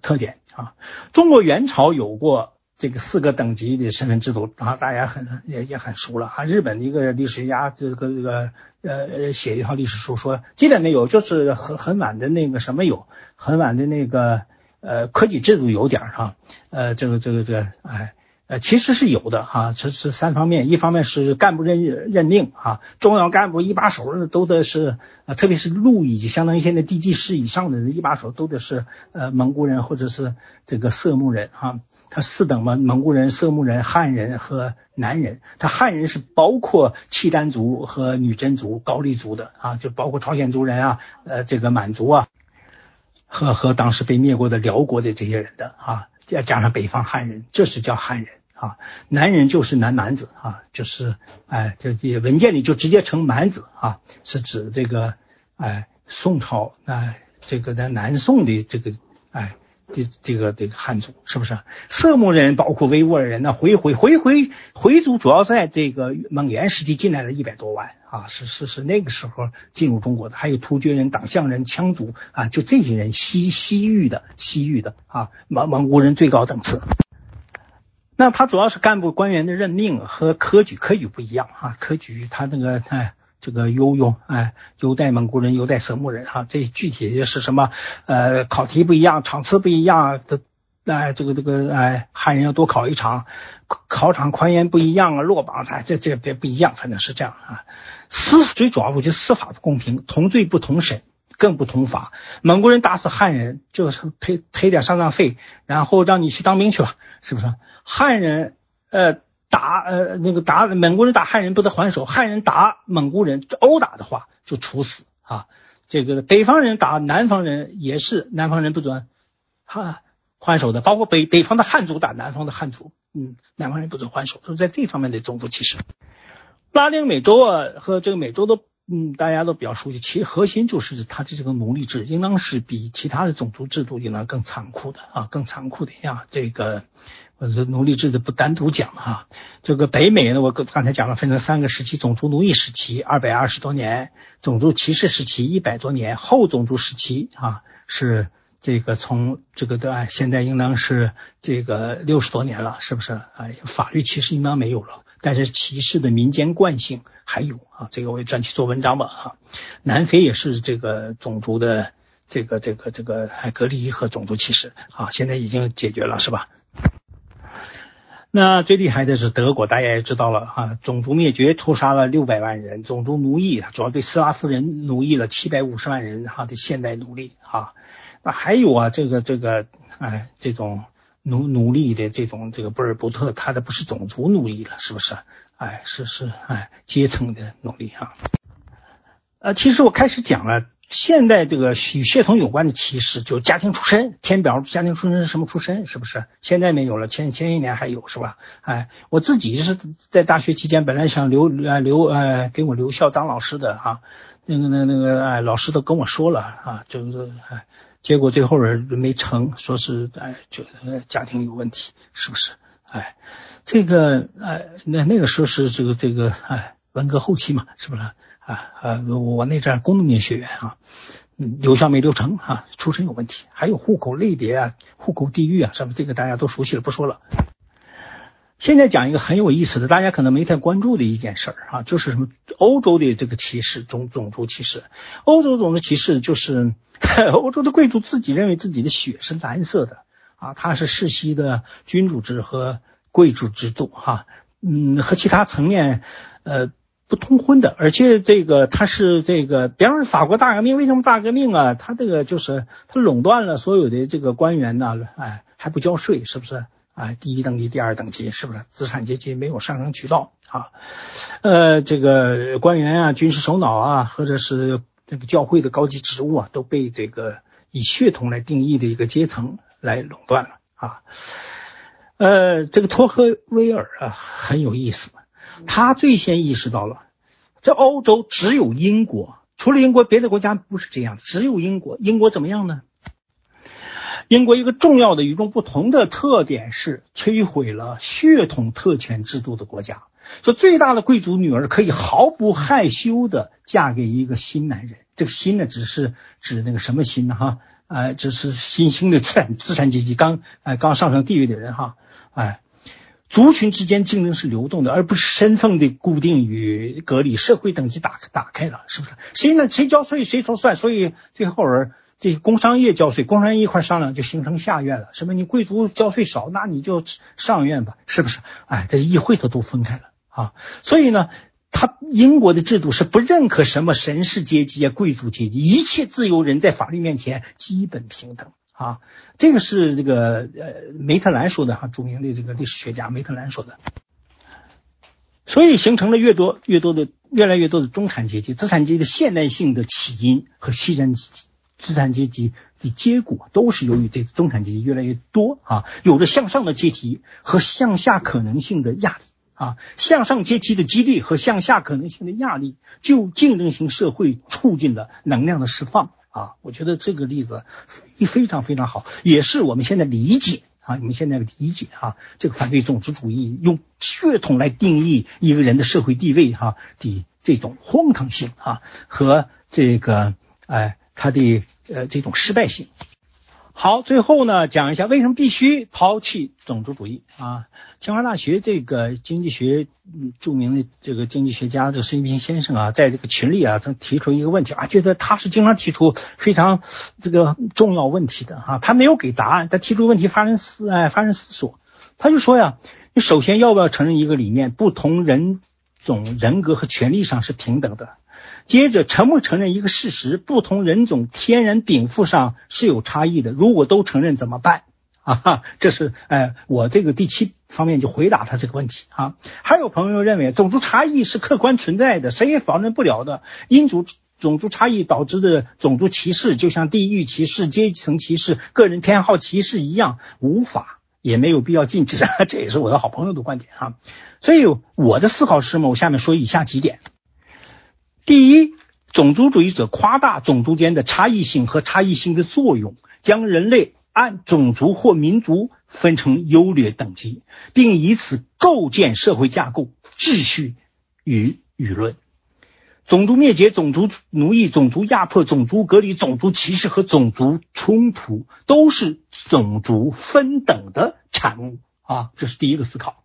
特点啊。中国元朝有过这个四个等级的身份制度啊，大家很也也很熟了啊。日本的一个历史学家这个这个呃写一套历史书说，基本没有，就是很很晚的那个什么有，很晚的那个。呃，科举制度有点儿哈，呃，这个这个这个，哎，呃，其实是有的哈，这是三方面，一方面是干部任任命啊，中央干部一把手都得是，呃，特别是路以及相当于现在地级市以上的一把手都得是呃蒙古人或者是这个色目人哈，他四等嘛，蒙古人、色目人、汉人和南人，他汉人是包括契丹族和女真族、高丽族的啊，就包括朝鲜族人啊，呃，这个满族啊，和和当时被灭过的辽国的这些人的啊，再加上北方汉人，这是叫汉人。啊，男人就是男男子啊，就是哎，这这文件里就直接称蛮子啊，是指这个哎宋朝哎这个在南宋的这个哎这这个这个汉族是不是？色目人包括维吾尔人呢，回回回回回族主要在这个蒙元时期进来了一百多万啊，是是是那个时候进入中国的，还有突厥人、党项人、羌族啊，就这些人西西域的西域的啊蒙蒙古人最高等次。那他主要是干部官员的任命和科举，科举不一样啊，科举他那个哎，这个优用哎，优待蒙古人，优待色目人哈，这具体的是什么？呃，考题不一样，场次不一样的，哎，这个这个哎，汉人要多考一场，考场宽严不一样啊，落榜哎这这别不一样，反正是这样啊。司最主要我觉得司法不公平，同罪不同审。更不同法，蒙古人打死汉人就是赔赔点丧葬费，然后让你去当兵去吧，是不是？汉人呃打呃那个打蒙古人打汉人不得还手，汉人打蒙古人殴打的话就处死啊。这个北方人打南方人也是南方人不准还还手的，包括北北方的汉族打南方的汉族，嗯，南方人不准还手，都在这方面的种族歧视。拉丁美洲啊和这个美洲的。嗯，大家都比较熟悉，其核心就是它的这个奴隶制，应当是比其他的种族制度应当更残酷的啊，更残酷的呀。这个呃奴隶制的不单独讲哈，这个北美呢，我刚才讲了，分成三个时期：种族奴役时期二百二十多年，种族歧视时期一百多年，后种族时期啊是这个从这个的现在应当是这个六十多年了，是不是？哎，法律歧视应当没有了。但是歧视的民间惯性还有啊，这个我也专去做文章吧啊。南非也是这个种族的这个这个这个还隔离和种族歧视啊，现在已经解决了是吧？那最厉害的是德国，大家也知道了啊，种族灭绝屠杀了六百万人，种族奴役主要对斯拉夫人奴役了七百五十万人哈的现代奴隶啊。那还有啊，这个这个哎这种。奴奴隶的这种这个布尔布特，他的不是种族奴隶了，是不是？哎，是是哎，阶层的奴隶哈。呃，其实我开始讲了，现在这个与血统有关的歧视，就家庭出身，填表家庭出身是什么出身，是不是？现在没有了，前前些年还有，是吧？哎，我自己是在大学期间本来想留呃留呃给我留校当老师的啊，那个那那个哎，老师都跟我说了啊，就是哎。结果最后人没成，说是哎，就家庭有问题，是不是？哎，这个哎，那那个时候是这个这个哎，文革后期嘛，是不是？啊啊，我那阵工农学员啊，留校没留成啊，出身有问题，还有户口类别啊，户口地域啊，什么这个大家都熟悉了，不说了。现在讲一个很有意思的，大家可能没太关注的一件事儿啊，就是什么欧洲的这个歧视，种种族歧视。欧洲种族歧视就是 欧洲的贵族自己认为自己的血是蓝色的啊，他是世袭的君主制和贵族制度哈，嗯，和其他层面呃不通婚的，而且这个他是这个，比方说法国大革命，为什么大革命啊？他这个就是他垄断了所有的这个官员呢，哎，还不交税，是不是？啊，第一等级、第二等级，是不是资产阶级没有上升渠道啊？呃，这个官员啊、军事首脑啊，或者是这个教会的高级职务啊，都被这个以血统来定义的一个阶层来垄断了啊。呃，这个托克维尔啊很有意思，他最先意识到了，在欧洲只有英国，除了英国，别的国家不是这样，只有英国。英国怎么样呢？英国一个重要的与众不同的特点是摧毁了血统特权制度的国家。说最大的贵族女儿可以毫不害羞的嫁给一个新男人，这个新呢只是指那个什么新呢？哈，哎，只是新兴的资产资产阶级刚哎刚上升地位的人哈，哎，族群之间竞争是流动的，而不是身份的固定与隔离，社会等级打打开了，是不是？谁呢？谁交税谁说算，所以最后人。这工商业交税，工商业一块商量就形成下院了，什么你贵族交税少，那你就上院吧，是不是？哎，这议会它都分开了啊，所以呢，他英国的制度是不认可什么神士阶级啊、贵族阶级，一切自由人在法律面前基本平等啊，这个是这个呃梅特兰说的哈，著名的这个历史学家梅特兰说的。所以形成了越多越多的越来越多的中产阶级，资产阶级的现代性的起因和西人资产阶级的结果，都是由于这中产阶级越来越多啊，有着向上的阶梯和向下可能性的压力啊，向上阶梯的激励和向下可能性的压力，就竞争型社会促进了能量的释放啊，我觉得这个例子非常非常好，也是我们现在理解。啊，我们现在理解啊，这个反对种族主义用血统来定义一个人的社会地位哈的这种荒唐性啊和这个哎他的呃这种失败性。好，最后呢，讲一下为什么必须抛弃种族主义啊？清华大学这个经济学著名的这个经济学家这孙一平先生啊，在这个群里啊，曾提出一个问题啊，觉得他是经常提出非常这个重要问题的哈，他没有给答案，他提出问题发人思哎发人思索，他就说呀，你首先要不要承认一个理念，不同人种人格和权利上是平等的？接着，承不承认一个事实，不同人种天然禀赋上是有差异的。如果都承认怎么办？啊，哈，这是哎，我这个第七方面就回答他这个问题啊。还有朋友认为，种族差异是客观存在的，谁也否认不了的。因族种族差异导致的种族歧视，就像地域歧视、阶层歧视、个人偏好歧视一样，无法也没有必要禁止。这也是我的好朋友的观点啊。所以我的思考是什么？我下面说以下几点。第一，种族主义者夸大种族间的差异性和差异性的作用，将人类按种族或民族分成优劣等级，并以此构建社会架构、秩序与舆论。种族灭绝、种族奴役、种族压迫、种族隔离、种族歧视和种族冲突，都是种族分等的产物啊！这是第一个思考。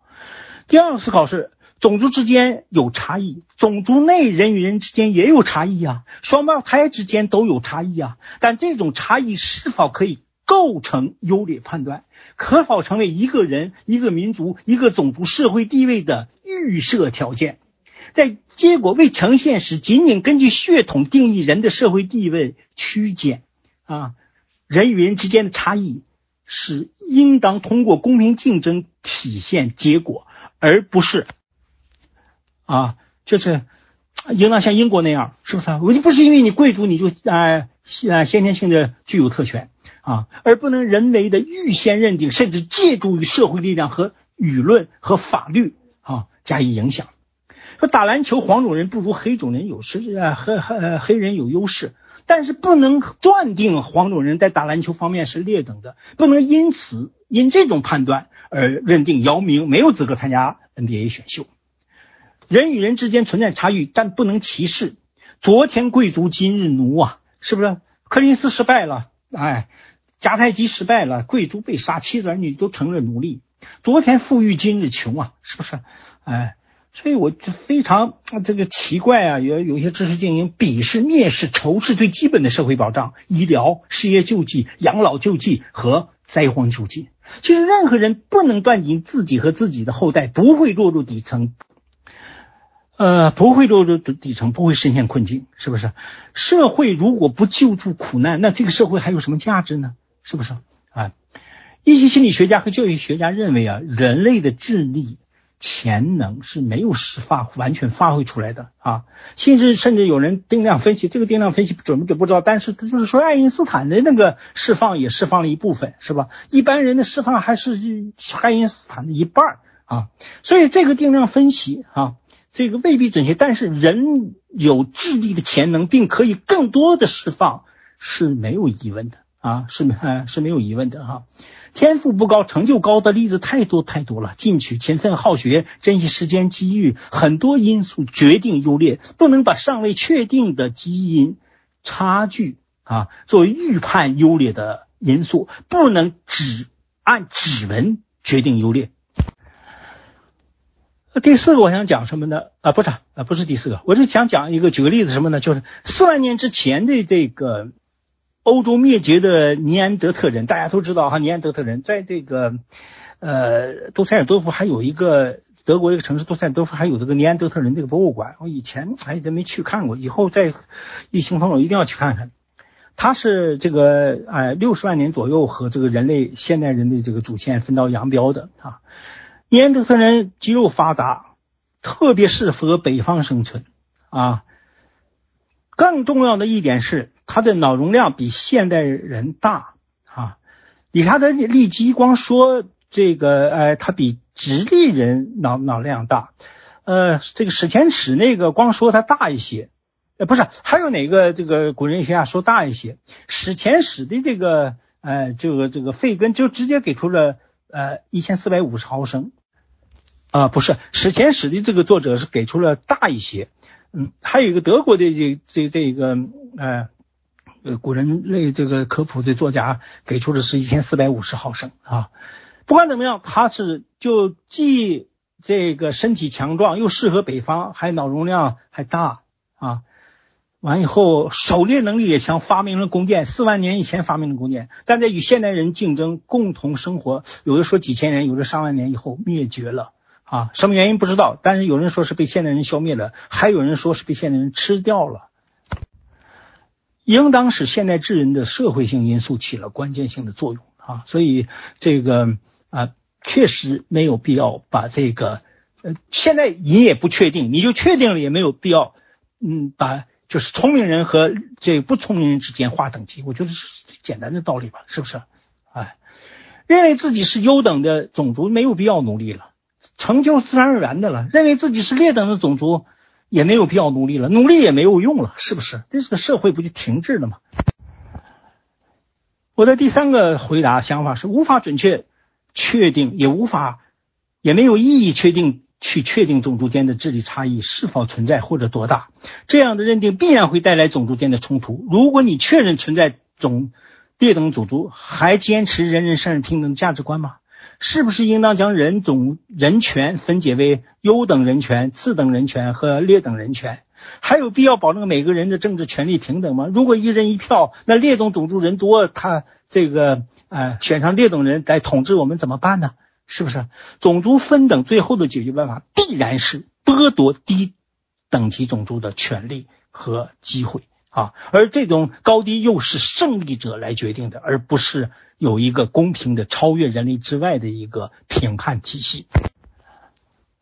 第二个思考是。种族之间有差异，种族内人与人之间也有差异啊，双胞胎之间都有差异啊。但这种差异是否可以构成优劣判断，可否成为一个人、一个民族、一个种族社会地位的预设条件？在结果未呈现时，仅仅根据血统定义人的社会地位区间啊，人与人之间的差异是应当通过公平竞争体现结果，而不是。啊，就是应当像英国那样，是不是？我就不是因为你贵族你就啊先先天性的具有特权啊，而不能人为的预先认定，甚至借助于社会力量和舆论和法律啊加以影响。说打篮球黄种人不如黑种人有势啊，黑黑黑人有优势，但是不能断定黄种人在打篮球方面是劣等的，不能因此因这种判断而认定姚明没有资格参加 NBA 选秀。人与人之间存在差异，但不能歧视。昨天贵族，今日奴啊，是不是？柯林斯失败了，哎，迦太基失败了，贵族被杀，妻子儿女都成了奴隶。昨天富裕，今日穷啊，是不是？哎，所以我就非常这个奇怪啊，有有些知识精英鄙视、蔑视、仇视最基本的社会保障、医疗、失业救济、养老救济和灾荒救济。其实任何人不能断定自己和自己的后代不会落入底层。呃，不会落入底层，不会深陷困境，是不是？社会如果不救助苦难，那这个社会还有什么价值呢？是不是？啊，一些心理学家和教育学家认为啊，人类的智力潜能是没有释放完全发挥出来的啊，甚至甚至有人定量分析，这个定量分析准不准不知道，但是他就是说爱因斯坦的那个释放也释放了一部分，是吧？一般人的释放还是爱因斯坦的一半啊，所以这个定量分析啊。这个未必准确，但是人有智力的潜能，并可以更多的释放是没有疑问的啊，是啊是没有疑问的哈。天赋不高，成就高的例子太多太多了。进取、勤奋、好学、珍惜时间、机遇，很多因素决定优劣，不能把尚未确定的基因差距啊作为预判优劣的因素，不能只按指纹决定优劣。第四个我想讲什么呢？啊，不是啊，不是第四个，我是想讲一个，举个例子什么呢？就是四万年之前的这个欧洲灭绝的尼安德特人，大家都知道哈，尼安德特人在这个呃杜塞尔多夫还有一个德国一个城市杜塞尔多夫还有这个尼安德特人这个博物馆，我以前还真没去看过，以后在一行通了一定要去看看。它是这个哎六十万年左右和这个人类现代人的这个祖先分道扬镳的啊。尼安德特人肌肉发达，特别适合北方生存啊。更重要的一点是。他的脑容量比现代人大啊！理查德利基光说这个，呃，他比直立人脑脑量大，呃，这个史前史那个光说他大一些，呃，不是，还有哪个这个古人学家说大一些？史前史的这个，呃，这个这个肺根就直接给出了呃一千四百五十毫升，啊，不是，史前史的这个作者是给出了大一些，嗯，还有一个德国的这这这个，呃。呃，古人类这个科普的作家给出的是一千四百五十毫升啊。不管怎么样，他是就既这个身体强壮，又适合北方，还脑容量还大啊。完以后，狩猎能力也强，发明了弓箭，四万年以前发明的弓箭，但在与现代人竞争，共同生活，有的说几千年，有的上万年以后灭绝了啊。什么原因不知道，但是有人说是被现代人消灭了，还有人说是被现代人吃掉了。应当是现代智人的社会性因素起了关键性的作用啊，所以这个啊确实没有必要把这个呃现在你也不确定，你就确定了也没有必要嗯把就是聪明人和这不聪明人之间划等级，我觉得是简单的道理吧，是不是？哎，认为自己是优等的种族没有必要努力了，成就自然而然的了；认为自己是劣等的种族。也没有必要努力了，努力也没有用了，是不是？这是个社会不就停滞了吗？我的第三个回答想法是无法准确确定，也无法也没有意义确定去确定种族间的智力差异是否存在或者多大。这样的认定必然会带来种族间的冲突。如果你确认存在种劣等种族，还坚持人人生而平等的价值观吗？是不是应当将人种人权分解为优等人权、次等人权和劣等人权？还有必要保证每个人的政治权利平等吗？如果一人一票，那劣等种族人多，他这个呃选上劣等人来统治我们怎么办呢？是不是？种族分等最后的解决办法必然是剥夺低等级种族的权利和机会啊！而这种高低又是胜利者来决定的，而不是。有一个公平的、超越人类之外的一个评判体系。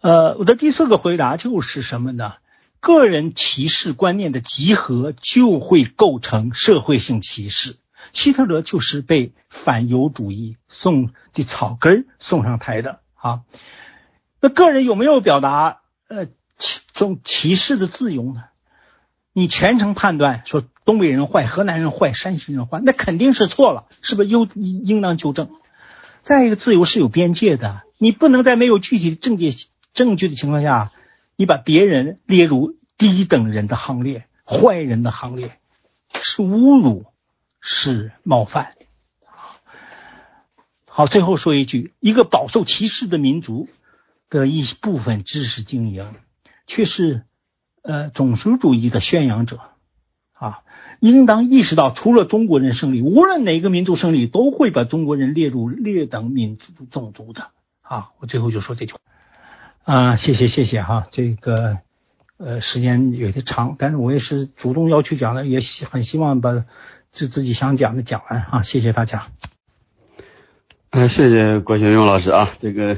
呃，我的第四个回答就是什么呢？个人歧视观念的集合就会构成社会性歧视。希特勒就是被反犹主义送的草根送上台的啊。那个人有没有表达呃歧种歧视的自由呢？你全程判断说。东北人坏，河南人坏，山西人坏，那肯定是错了，是不是？应应当纠正。再一个，自由是有边界的，你不能在没有具体的证据证据的情况下，你把别人列入低等人的行列、坏人的行列，是侮辱，是冒犯。好，最后说一句，一个饱受歧视的民族的一部分知识精英，却是呃种族主义的宣扬者啊。应当意识到，除了中国人胜利，无论哪个民族胜利，都会把中国人列入劣等民族种族的。啊，我最后就说这句话。啊，谢谢谢谢哈，这个呃时间有些长，但是我也是主动要求讲的，也希很希望把自自己想讲的讲完啊，谢谢大家。嗯，谢谢郭学勇老师啊，这个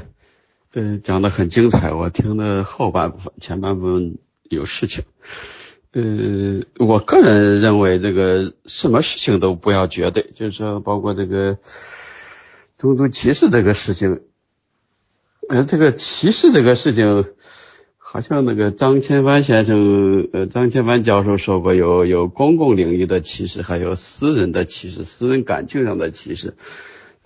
呃讲的很精彩，我听的后半部分，前半部分有事情。呃，我个人认为，这个什么事情都不要绝对，就是说，包括这个种族歧视这个事情，呃，这个歧视这个事情，好像那个张千帆先生，呃，张千帆教授说过，有有公共领域的歧视，还有私人的歧视，私人感情上的歧视。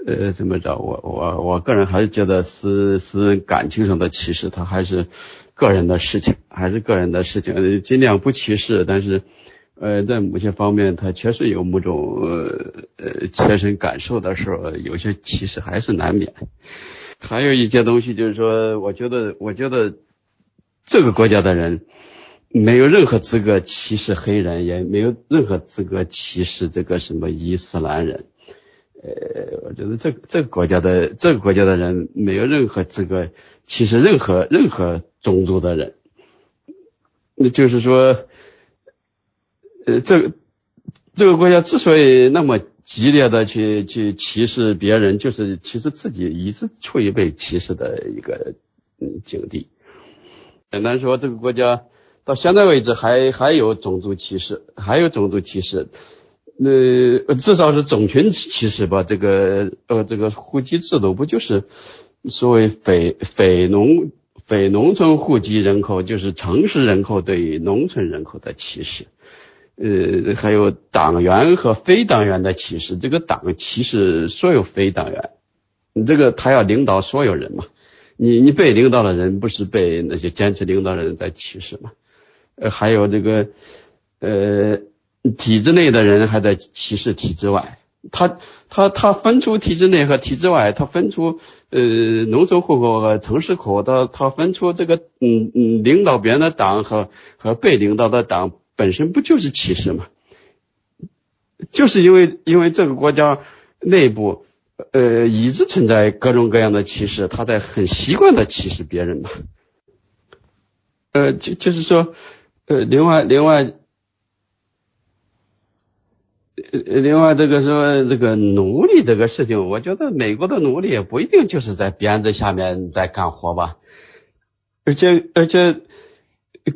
呃，怎么着？我我我个人还是觉得私私人感情上的歧视，他还是。个人的事情还是个人的事情，尽量不歧视。但是，呃，在某些方面，他确实有某种呃呃切身感受的时候，有些歧视还是难免。还有一些东西就是说，我觉得，我觉得这个国家的人，没有任何资格歧视黑人，也没有任何资格歧视这个什么伊斯兰人。呃，我觉得这这个国家的这个国家的人没有任何资格歧视任何任何种族的人。那就是说，呃，这个这个国家之所以那么激烈的去去歧视别人，就是其实自己一直处于被歧视的一个嗯境地。简单说，这个国家。到现在为止还还有种族歧视，还有种族歧视，那至少是种群歧视吧？这个呃，这个户籍制度不就是所谓非非农非农村户籍人口，就是城市人口对于农村人口的歧视？呃，还有党员和非党员的歧视，这个党歧视所有非党员，你这个他要领导所有人嘛？你你被领导的人不是被那些坚持领导的人在歧视吗？呃，还有这个，呃，体制内的人还在歧视体制外，他他他分出体制内和体制外，他分出呃农村户口和城市口，他他分出这个嗯嗯领导别人的党和和被领导的党，本身不就是歧视吗？就是因为因为这个国家内部呃一直存在各种各样的歧视，他在很习惯的歧视别人嘛，呃就就是说。呃，另外，另外，另外，这个说这个奴隶这个事情，我觉得美国的奴隶也不一定就是在鞭子下面在干活吧，而且，而且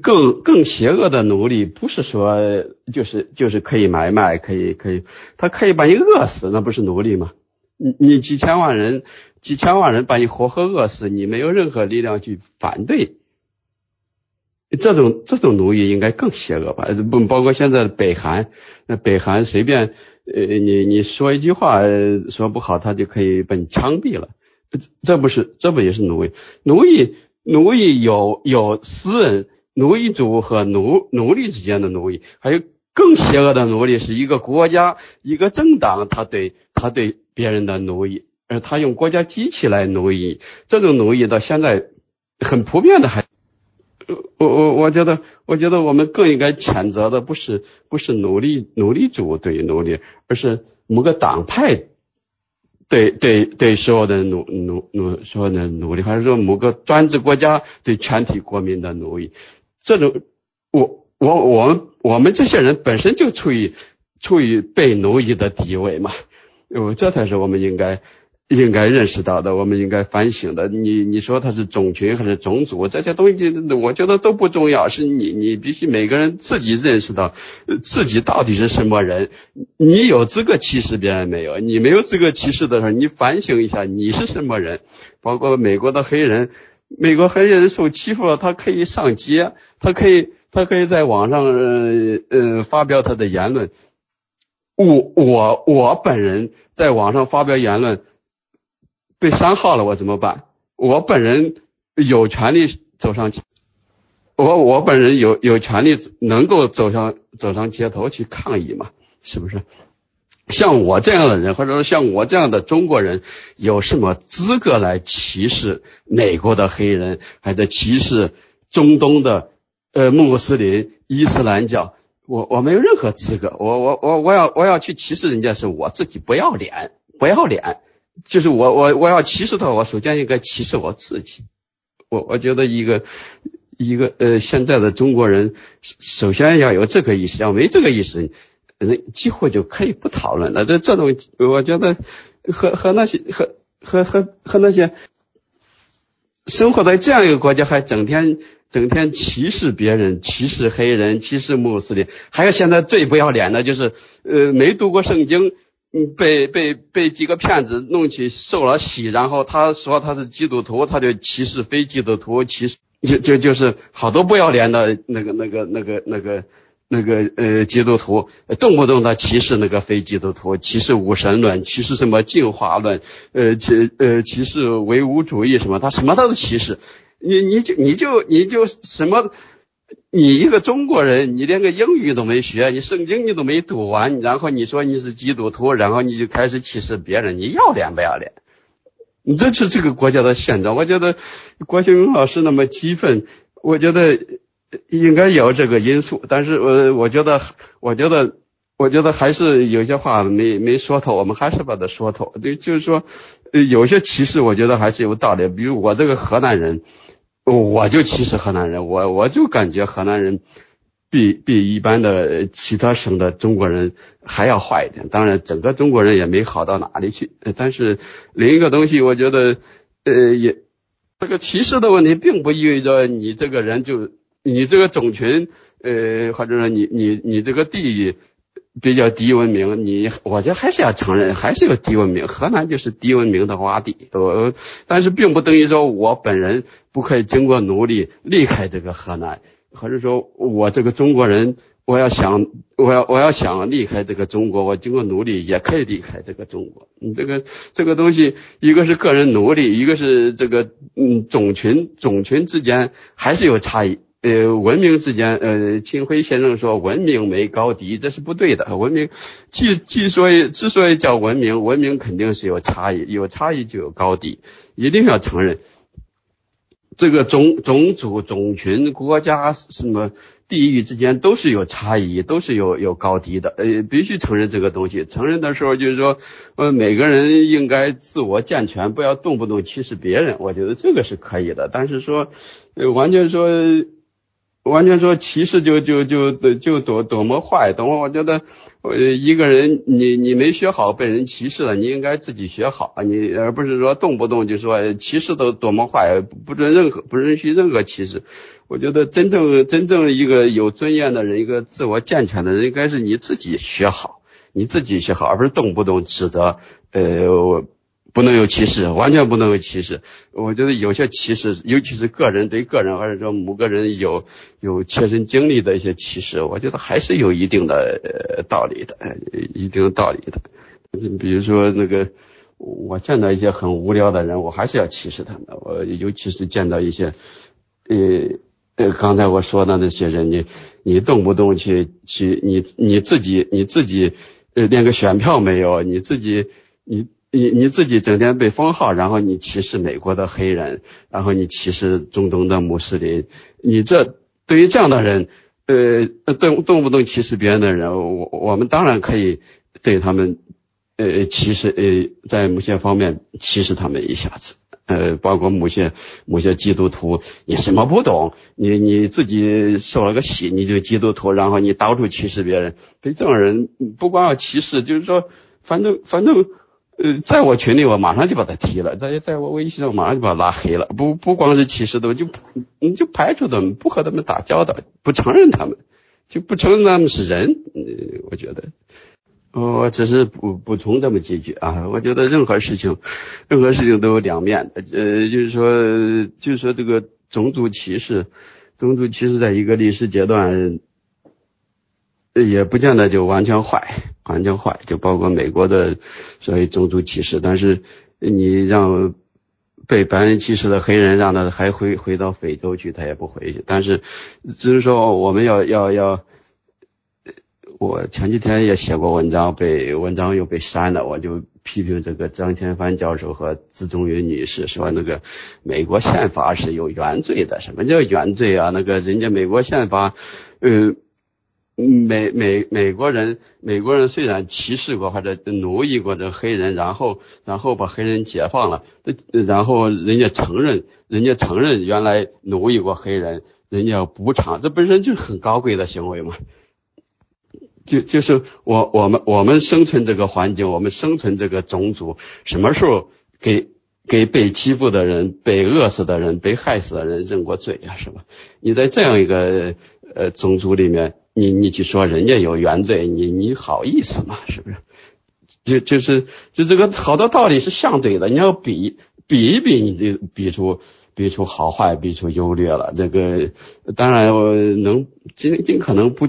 更更邪恶的奴隶，不是说就是就是可以买卖，可以可以，他可以把你饿死，那不是奴隶吗？你你几千万人，几千万人把你活活饿死，你没有任何力量去反对。这种这种奴役应该更邪恶吧？不包括现在的北韩，那北韩随便呃你你说一句话说不好，他就可以把你枪毙了。这不是这不也是奴役？奴役奴役有有私人奴役主和奴奴隶之间的奴役，还有更邪恶的奴隶是一个国家一个政党他对他对别人的奴役，而他用国家机器来奴役，这种奴役到现在很普遍的还。我我我觉得，我觉得我们更应该谴责的不是不是奴隶奴隶主对于奴隶，而是某个党派对对对所有的奴奴奴所有的奴隶，还是说某个专制国家对全体国民的奴役？这种我我我们我们这些人本身就处于处于被奴役的地位嘛，哦，这才是我们应该。应该认识到的，我们应该反省的。你你说他是种群还是种族，这些东西我觉得都不重要。是你你必须每个人自己认识到自己到底是什么人。你有资格歧视别人没有？你没有资格歧视的时候，你反省一下你是什么人。包括美国的黑人，美国黑人受欺负了，他可以上街，他可以他可以在网上呃发表他的言论。我我我本人在网上发表言论。被删号了，我怎么办？我本人有权利走上，我我本人有有权利能够走上走上街头去抗议嘛？是不是？像我这样的人，或者说像我这样的中国人，有什么资格来歧视美国的黑人，还在歧视中东的呃穆斯林、伊斯兰教？我我没有任何资格，我我我我要我要去歧视人家，是我自己不要脸，不要脸。就是我我我要歧视他，我首先应该歧视我自己。我我觉得一个一个呃现在的中国人，首先要有这个意识，要没这个意识，人几乎就可以不讨论了。这这种我觉得和和那些和和和和那些生活在这样一个国家，还整天整天歧视别人，歧视黑人，歧视穆斯林，还有现在最不要脸的就是呃没读过圣经。嗯，被被被几个骗子弄去受了洗，然后他说他是基督徒，他就歧视非基督徒，歧视就就就是好多不要脸的那个那个那个那个那个呃基督徒，动不动的歧视那个非基督徒，歧视无神论，歧视什么进化论，呃歧呃歧视唯物主义什么，他什么都歧视，你你就你就你就什么。你一个中国人，你连个英语都没学，你圣经你都没读完，然后你说你是基督徒，然后你就开始歧视别人，你要脸不要脸？你这是这个国家的现状。我觉得郭秀勇老师那么激愤，我觉得应该有这个因素，但是我我觉得，我觉得，我觉得还是有些话没没说透，我们还是把它说透。就就是说，有些歧视，我觉得还是有道理。比如我这个河南人，我就歧视河南人，我我就感觉河南人比比一般的其他省的中国人还要坏一点。当然，整个中国人也没好到哪里去。但是另一个东西，我觉得，呃，也这个歧视的问题，并不意味着你这个人就。你这个种群，呃，或者说你你你这个地域比较低文明，你我觉得还是要承认，还是有低文明。河南就是低文明的洼地，呃，但是并不等于说我本人不可以经过努力离开这个河南，或者说我这个中国人，我要想我要我要想离开这个中国，我经过努力也可以离开这个中国。你这个这个东西，一个是个人努力，一个是这个嗯种群种群之间还是有差异。呃，文明之间，呃，秦晖先生说文明没高低，这是不对的。文明，既既所以之所以叫文明，文明肯定是有差异，有差异就有高低，一定要承认。这个种种族、种群、国家什么地域之间都是有差异，都是有有高低的，呃，必须承认这个东西。承认的时候就是说，呃，每个人应该自我健全，不要动不动歧视别人。我觉得这个是可以的，但是说，呃，完全说。完全说歧视就就就就多多么坏，多么我觉得，呃，一个人你你没学好被人歧视了，你应该自己学好，你而不是说动不动就说歧视都多么坏，不准任何不允许任何歧视。我觉得真正真正一个有尊严的人，一个自我健全的人，应该是你自己学好，你自己学好，而不是动不动指责，呃。不能有歧视，完全不能有歧视。我觉得有些歧视，尤其是个人对个人，或者说某个人有有切身经历的一些歧视，我觉得还是有一定的道理的，一定道理的。比如说那个，我见到一些很无聊的人，我还是要歧视他们。我尤其是见到一些，呃呃，刚才我说的那些人，你你动不动去去，你你自己你自己呃连个选票没有，你自己你。你你自己整天被封号，然后你歧视美国的黑人，然后你歧视中东的穆斯林，你这对于这样的人，呃，动动不动歧视别人的人，我我们当然可以对他们，呃，歧视，呃，在某些方面歧视他们一下子，呃，包括某些某些基督徒，你什么不懂，你你自己受了个洗，你就基督徒，然后你到处歧视别人，对这种人不光要歧视，就是说，反正反正。呃，在我群里，我马上就把他踢了；在在我微信上，马上就把他拉黑了。不不光是歧视的，就你就排除他们，不和他们打交道，不承认他们，就不承认他们是人。呃，我觉得，我只是补补充这么几句啊。我觉得任何事情，任何事情都有两面。呃，就是说，就是说这个种族歧视，种族歧视在一个历史阶段。也不见得就完全坏，完全坏，就包括美国的所谓种族歧视。但是你让被白人歧视的黑人，让他还回回到非洲去，他也不回去。但是只是说我们要要要，我前几天也写过文章，被文章又被删了。我就批评这个张千帆教授和资中云女士说，那个美国宪法是有原罪的。什么叫原罪啊？那个人家美国宪法，呃。美美美国人，美国人虽然歧视过或者奴役过这黑人，然后然后把黑人解放了，这然后人家承认，人家承认原来奴役过黑人，人家要补偿，这本身就是很高贵的行为嘛。就就是我我们我们生存这个环境，我们生存这个种族，什么时候给给被欺负的人、被饿死的人、被害死的人认过罪呀？是吧？你在这样一个呃种族里面。你你去说人家有原罪，你你好意思吗？是不是？就就是就这个好多道理是相对的，你要比比一比，你就比出比出好坏，比出优劣了。这个当然我能尽尽可能不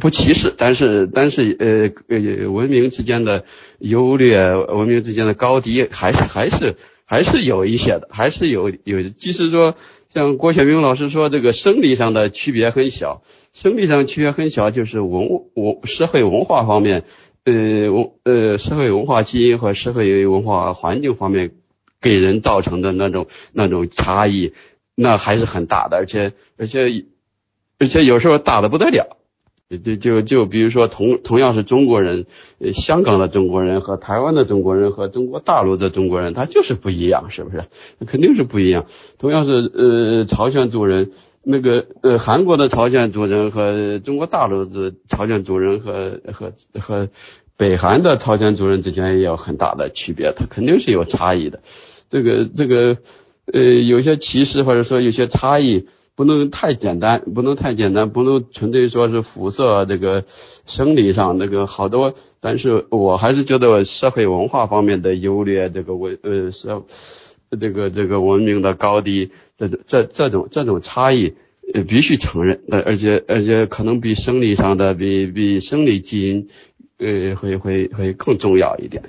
不歧视，但是但是呃呃文明之间的优劣，文明之间的高低，还是还是还是有一些的，还是有有，即使说像郭雪明老师说，这个生理上的区别很小。生理上区别很小，就是文文社会文化方面，呃文呃社会文化基因和社会文化环境方面给人造成的那种那种差异，那还是很大的，而且而且而且有时候大的不得了。就就就比如说同同样是中国人，呃，香港的中国人和台湾的中国人和中国大陆的中国人，他就是不一样，是不是？肯定是不一样。同样是呃朝鲜族人，那个呃韩国的朝鲜族人和中国大陆的朝鲜族人和和和北韩的朝鲜族人之间也有很大的区别，他肯定是有差异的。这个这个呃有些歧视或者说有些差异。不能太简单，不能太简单，不能纯粹说是肤色这个生理上那个好多，但是我还是觉得社会文化方面的优劣，这个我呃社这个这个文明的高低，这这这种这种差异呃必须承认，呃而且而且可能比生理上的比比生理基因呃会会会更重要一点。